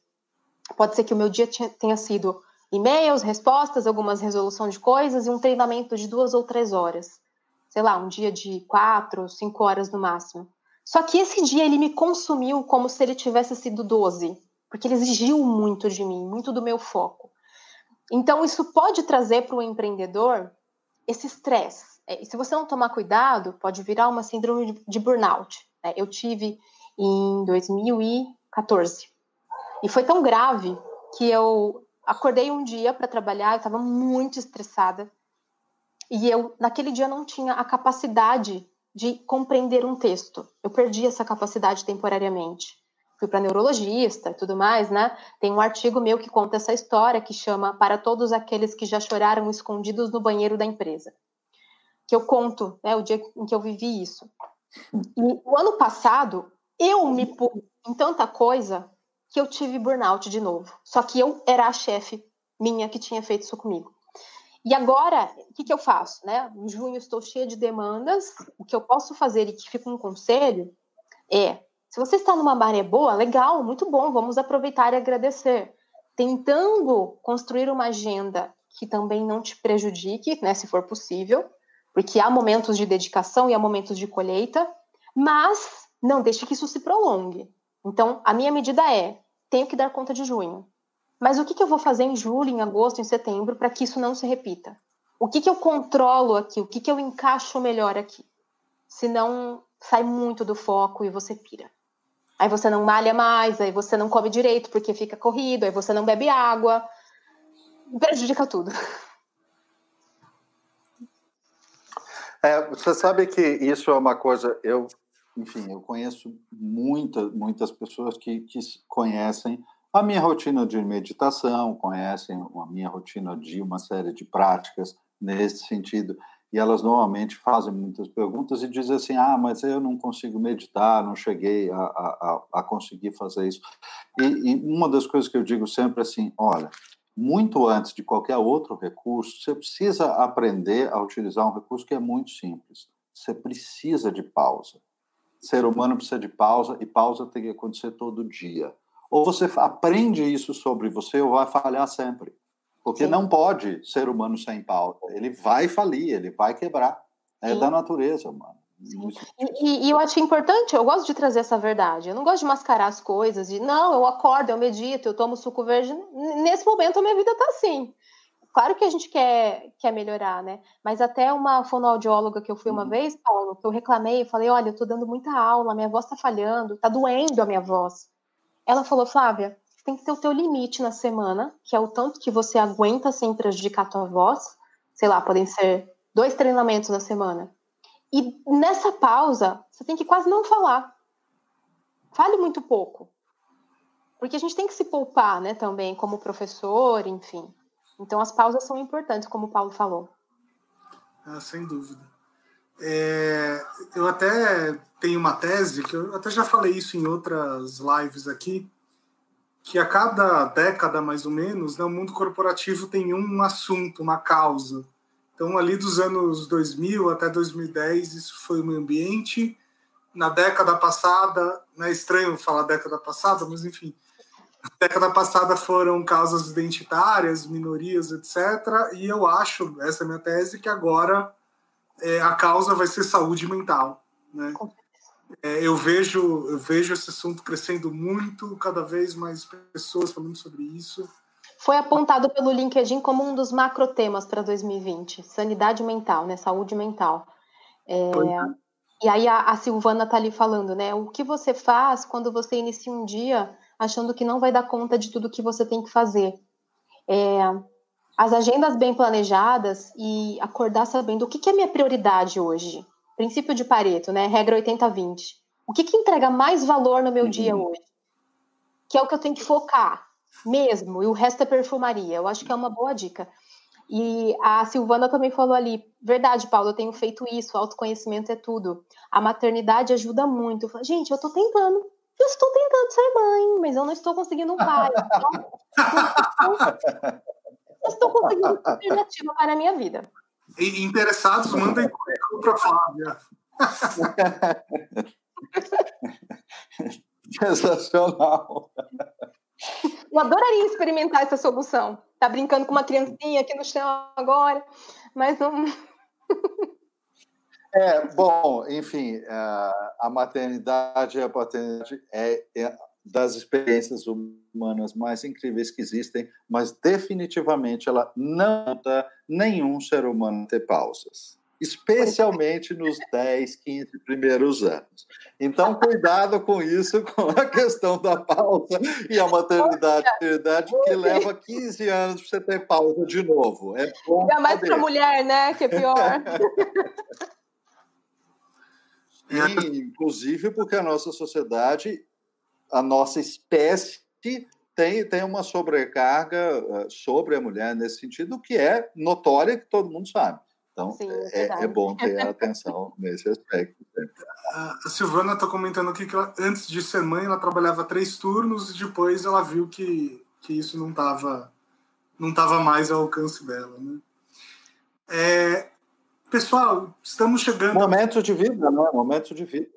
[SPEAKER 3] Pode ser que o meu dia tenha sido e-mails, respostas, algumas resoluções de coisas e um treinamento de duas ou três horas. Sei lá, um dia de quatro, cinco horas no máximo. Só que esse dia ele me consumiu como se ele tivesse sido 12, porque ele exigiu muito de mim, muito do meu foco. Então, isso pode trazer para o empreendedor esse estresse. É, se você não tomar cuidado, pode virar uma síndrome de burnout. Né? Eu tive em 2014. E foi tão grave que eu acordei um dia para trabalhar, eu estava muito estressada. E eu, naquele dia, não tinha a capacidade de compreender um texto. Eu perdi essa capacidade temporariamente. Fui para neurologista e tudo mais, né? Tem um artigo meu que conta essa história que chama Para Todos Aqueles que Já Choraram Escondidos no Banheiro da Empresa. Que eu conto, né? O dia em que eu vivi isso. E o ano passado, eu me pus em tanta coisa que eu tive burnout de novo. Só que eu era a chefe minha que tinha feito isso comigo. E agora, o que, que eu faço? Né? Em junho estou cheia de demandas. O que eu posso fazer e que fica um conselho é: se você está numa maré boa, legal, muito bom, vamos aproveitar e agradecer. Tentando construir uma agenda que também não te prejudique, né, se for possível, porque há momentos de dedicação e há momentos de colheita, mas não deixe que isso se prolongue. Então, a minha medida é: tenho que dar conta de junho. Mas o que, que eu vou fazer em julho, em agosto, em setembro, para que isso não se repita? O que, que eu controlo aqui? O que, que eu encaixo melhor aqui? Senão, sai muito do foco e você pira. Aí você não malha mais, aí você não come direito porque fica corrido, aí você não bebe água. Prejudica tudo.
[SPEAKER 2] É, você sabe que isso é uma coisa. Eu enfim, eu conheço muita, muitas pessoas que, que conhecem a minha rotina de meditação, conhecem a minha rotina de uma série de práticas nesse sentido, e elas normalmente fazem muitas perguntas e dizem assim: ah, mas eu não consigo meditar, não cheguei a, a, a conseguir fazer isso. E, e uma das coisas que eu digo sempre é assim: olha, muito antes de qualquer outro recurso, você precisa aprender a utilizar um recurso que é muito simples. Você precisa de pausa ser humano precisa de pausa e pausa tem que acontecer todo dia. Ou você aprende isso sobre você ou vai falhar sempre. Porque Sim. não pode ser humano sem pausa. Ele vai falir, ele vai quebrar. É Sim. da natureza, mano.
[SPEAKER 3] E, e, eu acho importante, eu gosto de trazer essa verdade. Eu não gosto de mascarar as coisas, de não, eu acordo, eu medito, eu tomo suco verde. Nesse momento a minha vida tá assim. Claro que a gente quer, quer melhorar, né? Mas até uma fonoaudióloga que eu fui uma uhum. vez, Paulo, que eu reclamei, falei, olha, eu tô dando muita aula, minha voz tá falhando, tá doendo a minha voz. Ela falou, Flávia, tem que ter o teu limite na semana, que é o tanto que você aguenta sem prejudicar a tua voz. Sei lá, podem ser dois treinamentos na semana. E nessa pausa, você tem que quase não falar. Fale muito pouco. Porque a gente tem que se poupar, né, também, como professor, enfim. Então, as pausas são importantes, como o Paulo falou.
[SPEAKER 1] Ah, sem dúvida. É, eu até tenho uma tese, que eu até já falei isso em outras lives aqui, que a cada década, mais ou menos, né, o mundo corporativo tem um assunto, uma causa. Então, ali dos anos 2000 até 2010, isso foi o meio ambiente. Na década passada, não é estranho falar década passada, mas enfim, na década passada foram causas identitárias, minorias, etc. E eu acho, essa é a minha tese, que agora é, a causa vai ser saúde mental. Né? É, eu vejo eu vejo esse assunto crescendo muito, cada vez mais pessoas falando sobre isso.
[SPEAKER 3] Foi apontado pelo LinkedIn como um dos macro temas para 2020, sanidade mental, né, saúde mental. É, e aí a, a Silvana está ali falando, né, o que você faz quando você inicia um dia achando que não vai dar conta de tudo que você tem que fazer? É, as agendas bem planejadas e acordar sabendo o que, que é minha prioridade hoje princípio de Pareto, né? Regra 80-20. O que, que entrega mais valor no meu uhum. dia hoje? Que é o que eu tenho que focar mesmo, e o resto é perfumaria. Eu acho que é uma boa dica. E a Silvana também falou ali, verdade, Paulo, eu tenho feito isso, autoconhecimento é tudo. A maternidade ajuda muito. Eu falo, gente, eu estou tentando, eu estou tentando ser mãe, mas eu não estou conseguindo um pai. eu estou conseguindo uma alternativa para a minha vida.
[SPEAKER 1] E interessados, mandem currículo para a Flávia.
[SPEAKER 2] Sensacional.
[SPEAKER 3] Eu adoraria experimentar essa solução. Tá brincando com uma criancinha aqui no chão agora, mas não.
[SPEAKER 2] É, bom, enfim, a maternidade e a paternidade é, é das experiências humanas mais incríveis que existem, mas definitivamente ela não dá nenhum ser humano ter pausas, especialmente nos 10, 15 primeiros anos. Então, cuidado com isso, com a questão da pausa e a maternidade, maternidade que leva 15 anos para você ter pausa de novo. É bom
[SPEAKER 3] Ainda mais para mulher, né? Que é pior.
[SPEAKER 2] E, inclusive porque a nossa sociedade a nossa espécie tem, tem uma sobrecarga eh, sobre a mulher nesse sentido, que é notória, que todo mundo sabe. Então, Sim, é, é, bom ter atenção nesse aspecto.
[SPEAKER 1] A Silvana está comentando aqui que ela, antes de ser mãe, ela trabalhava três turnos e depois ela viu que, que isso não estava não tava mais ao alcance dela. Né? É, pessoal, estamos chegando.
[SPEAKER 2] Momentos de vida, né? Momentos de vida.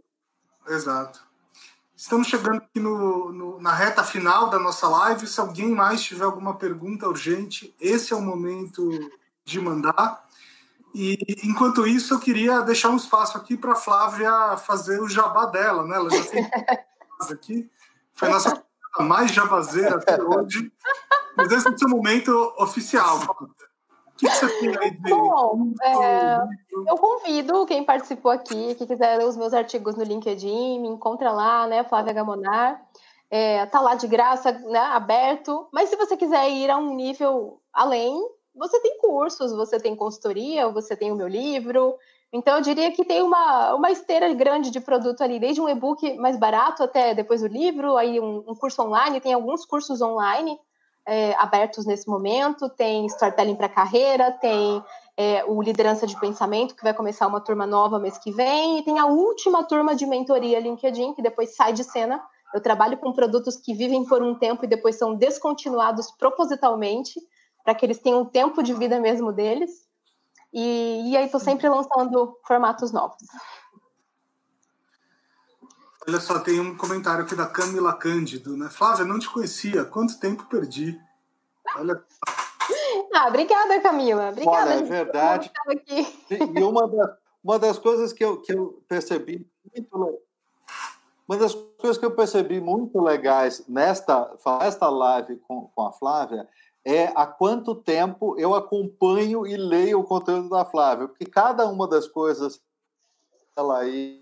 [SPEAKER 1] Exato. Estamos chegando aqui no, no, na reta final da nossa live. Se alguém mais tiver alguma pergunta urgente, esse é o momento de mandar. E enquanto isso, eu queria deixar um espaço aqui para a Flávia fazer o jabá dela, né? Ela já fez aqui. Foi a nossa mais jabazeira até hoje. Mas esse é o seu momento oficial.
[SPEAKER 3] Que, que você tem aí de... Bom, é, eu convido quem participou aqui, que quiser ler os meus artigos no LinkedIn, me encontra lá, né, Flávia Gamonar. É, tá lá de graça, né, aberto. Mas se você quiser ir a um nível além, você tem cursos, você tem consultoria, você tem o meu livro. Então, eu diria que tem uma, uma esteira grande de produto ali, desde um e-book mais barato até depois o livro, aí um, um curso online, tem alguns cursos online é, abertos nesse momento, tem Storytelling para Carreira, tem é, o Liderança de Pensamento, que vai começar uma turma nova mês que vem, e tem a última turma de mentoria LinkedIn, que depois sai de cena. Eu trabalho com produtos que vivem por um tempo e depois são descontinuados propositalmente, para que eles tenham o tempo de vida mesmo deles. E, e aí estou sempre lançando formatos novos.
[SPEAKER 1] Olha só, tem um comentário aqui da Camila Cândido, né? Flávia, não te conhecia, quanto tempo perdi? Olha.
[SPEAKER 3] Ah, obrigada, Camila. Obrigada.
[SPEAKER 2] Olha, é verdade. E uma das, uma das coisas que eu, que eu percebi muito uma das coisas que eu percebi muito legais nesta, nesta live com, com a Flávia é há quanto tempo eu acompanho e leio o conteúdo da Flávia, porque cada uma das coisas ela aí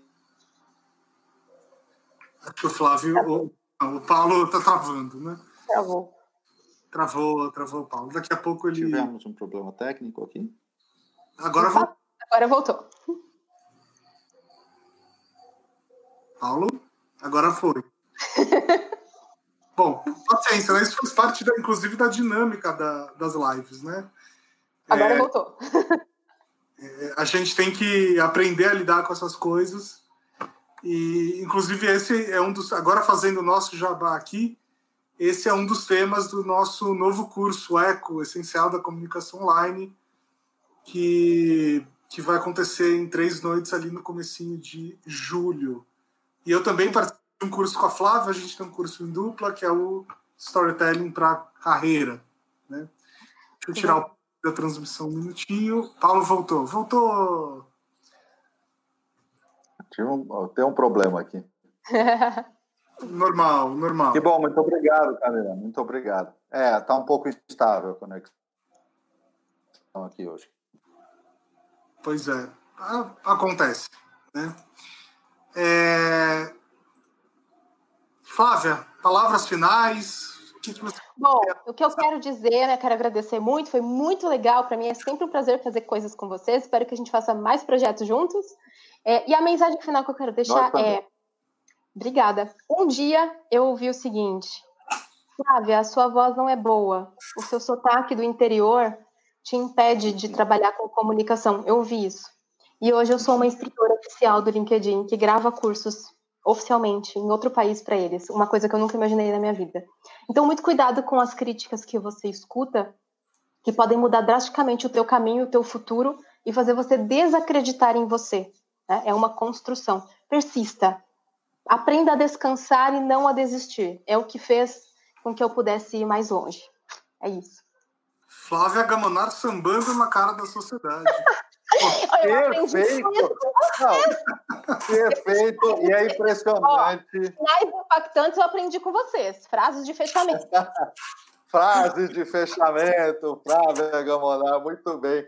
[SPEAKER 1] Aqui o Flávio, o, o Paulo está travando, né?
[SPEAKER 3] Travou.
[SPEAKER 1] Travou, travou o Paulo. Daqui a pouco ele.
[SPEAKER 2] Tivemos um problema técnico aqui.
[SPEAKER 1] Agora voltou.
[SPEAKER 3] Agora voltou.
[SPEAKER 1] Paulo, agora foi. Bom, paciência, né? Isso faz parte, da, inclusive, da dinâmica da, das lives, né?
[SPEAKER 3] Agora é, voltou.
[SPEAKER 1] É, a gente tem que aprender a lidar com essas coisas e, inclusive, esse é um dos. Agora, fazendo o nosso jabá aqui, esse é um dos temas do nosso novo curso ECO, Essencial da Comunicação Online, que, que vai acontecer em três noites ali no comecinho de julho. E eu também participo de um curso com a Flávia, a gente tem um curso em dupla, que é o Storytelling para Carreira. Né? Deixa eu tirar o da transmissão um minutinho. Paulo voltou. Voltou!
[SPEAKER 2] Tem um problema aqui.
[SPEAKER 1] normal, normal.
[SPEAKER 2] Que bom, muito obrigado, Camila. Muito obrigado. É, tá um pouco instável a conexão aqui hoje.
[SPEAKER 1] Pois é, acontece. Né? É... Flávia, palavras finais.
[SPEAKER 3] Bom, o que eu quero dizer, né, quero agradecer muito, foi muito legal, para mim é sempre um prazer fazer coisas com vocês, espero que a gente faça mais projetos juntos. É, e a mensagem final que eu quero deixar é: obrigada. Um dia eu ouvi o seguinte, Flávia, a sua voz não é boa, o seu sotaque do interior te impede de trabalhar com comunicação. Eu ouvi isso. E hoje eu sou uma instrutora oficial do LinkedIn que grava cursos oficialmente em outro país para eles, uma coisa que eu nunca imaginei na minha vida. Então, muito cuidado com as críticas que você escuta, que podem mudar drasticamente o teu caminho, o teu futuro e fazer você desacreditar em você. Né? É uma construção. Persista. Aprenda a descansar e não a desistir. É o que fez com que eu pudesse ir mais longe. É isso.
[SPEAKER 1] Flávia Gamonar sambando na cara da sociedade.
[SPEAKER 2] perfeito! Não, perfeito! E é impressionante.
[SPEAKER 3] Ó, mais impactantes eu aprendi com vocês. Frases de fechamento.
[SPEAKER 2] Frases de fechamento, Flávia Gamonar, muito bem.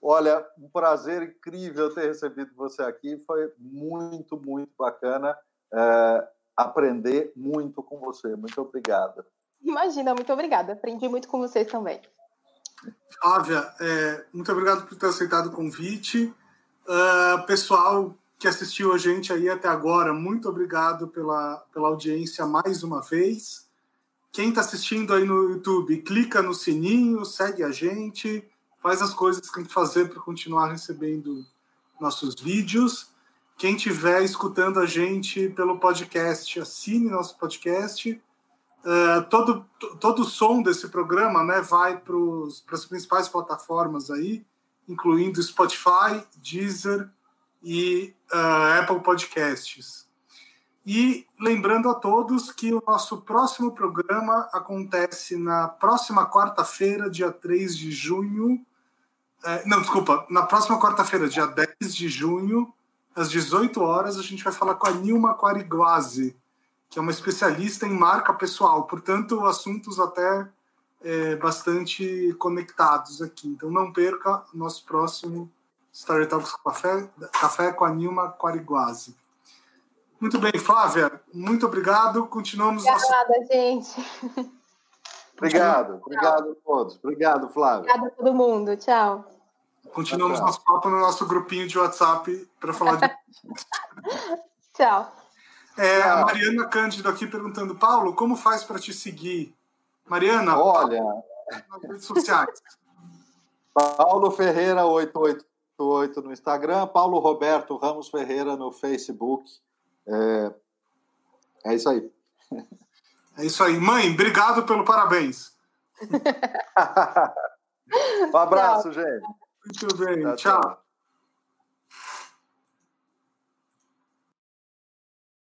[SPEAKER 2] Olha, um prazer incrível ter recebido você aqui. Foi muito, muito bacana é, aprender muito com você. Muito obrigada.
[SPEAKER 3] Imagina, muito obrigada. Aprendi muito com vocês também.
[SPEAKER 1] Flávia, é, muito obrigado por ter aceitado o convite. Uh, pessoal que assistiu a gente aí até agora, muito obrigado pela, pela audiência mais uma vez. Quem está assistindo aí no YouTube, clica no sininho, segue a gente, faz as coisas que tem que fazer para continuar recebendo nossos vídeos. Quem estiver escutando a gente pelo podcast, assine nosso podcast Uh, todo, todo o som desse programa né, vai para as principais plataformas aí, incluindo Spotify, Deezer e uh, Apple Podcasts. E lembrando a todos que o nosso próximo programa acontece na próxima quarta-feira, dia 3 de junho. Uh, não, desculpa, na próxima quarta-feira, dia 10 de junho, às 18 horas, a gente vai falar com a Nilma Quariguazi que é uma especialista em marca pessoal, portanto, assuntos até é, bastante conectados aqui. Então, não perca o nosso próximo Story Talks Café, Café com a Nilma Quariguazi. Muito bem, Flávia, muito obrigado. Continuamos.
[SPEAKER 3] Obrigada, nosso... gente.
[SPEAKER 2] Obrigado, obrigado a todos. Obrigado, Flávia.
[SPEAKER 3] Obrigada a todo mundo. Tchau.
[SPEAKER 1] Continuamos tchau. nosso papo no nosso grupinho de WhatsApp para falar de.
[SPEAKER 3] tchau.
[SPEAKER 1] É, a Mariana Cândido aqui perguntando, Paulo, como faz para te seguir? Mariana,
[SPEAKER 2] olha,
[SPEAKER 1] nas redes sociais.
[SPEAKER 2] Paulo Ferreira 888 no Instagram, Paulo Roberto Ramos Ferreira no Facebook. É, é isso aí.
[SPEAKER 1] É isso aí. Mãe, obrigado pelo parabéns.
[SPEAKER 2] um abraço, gente.
[SPEAKER 1] Muito bem, tchau. tchau.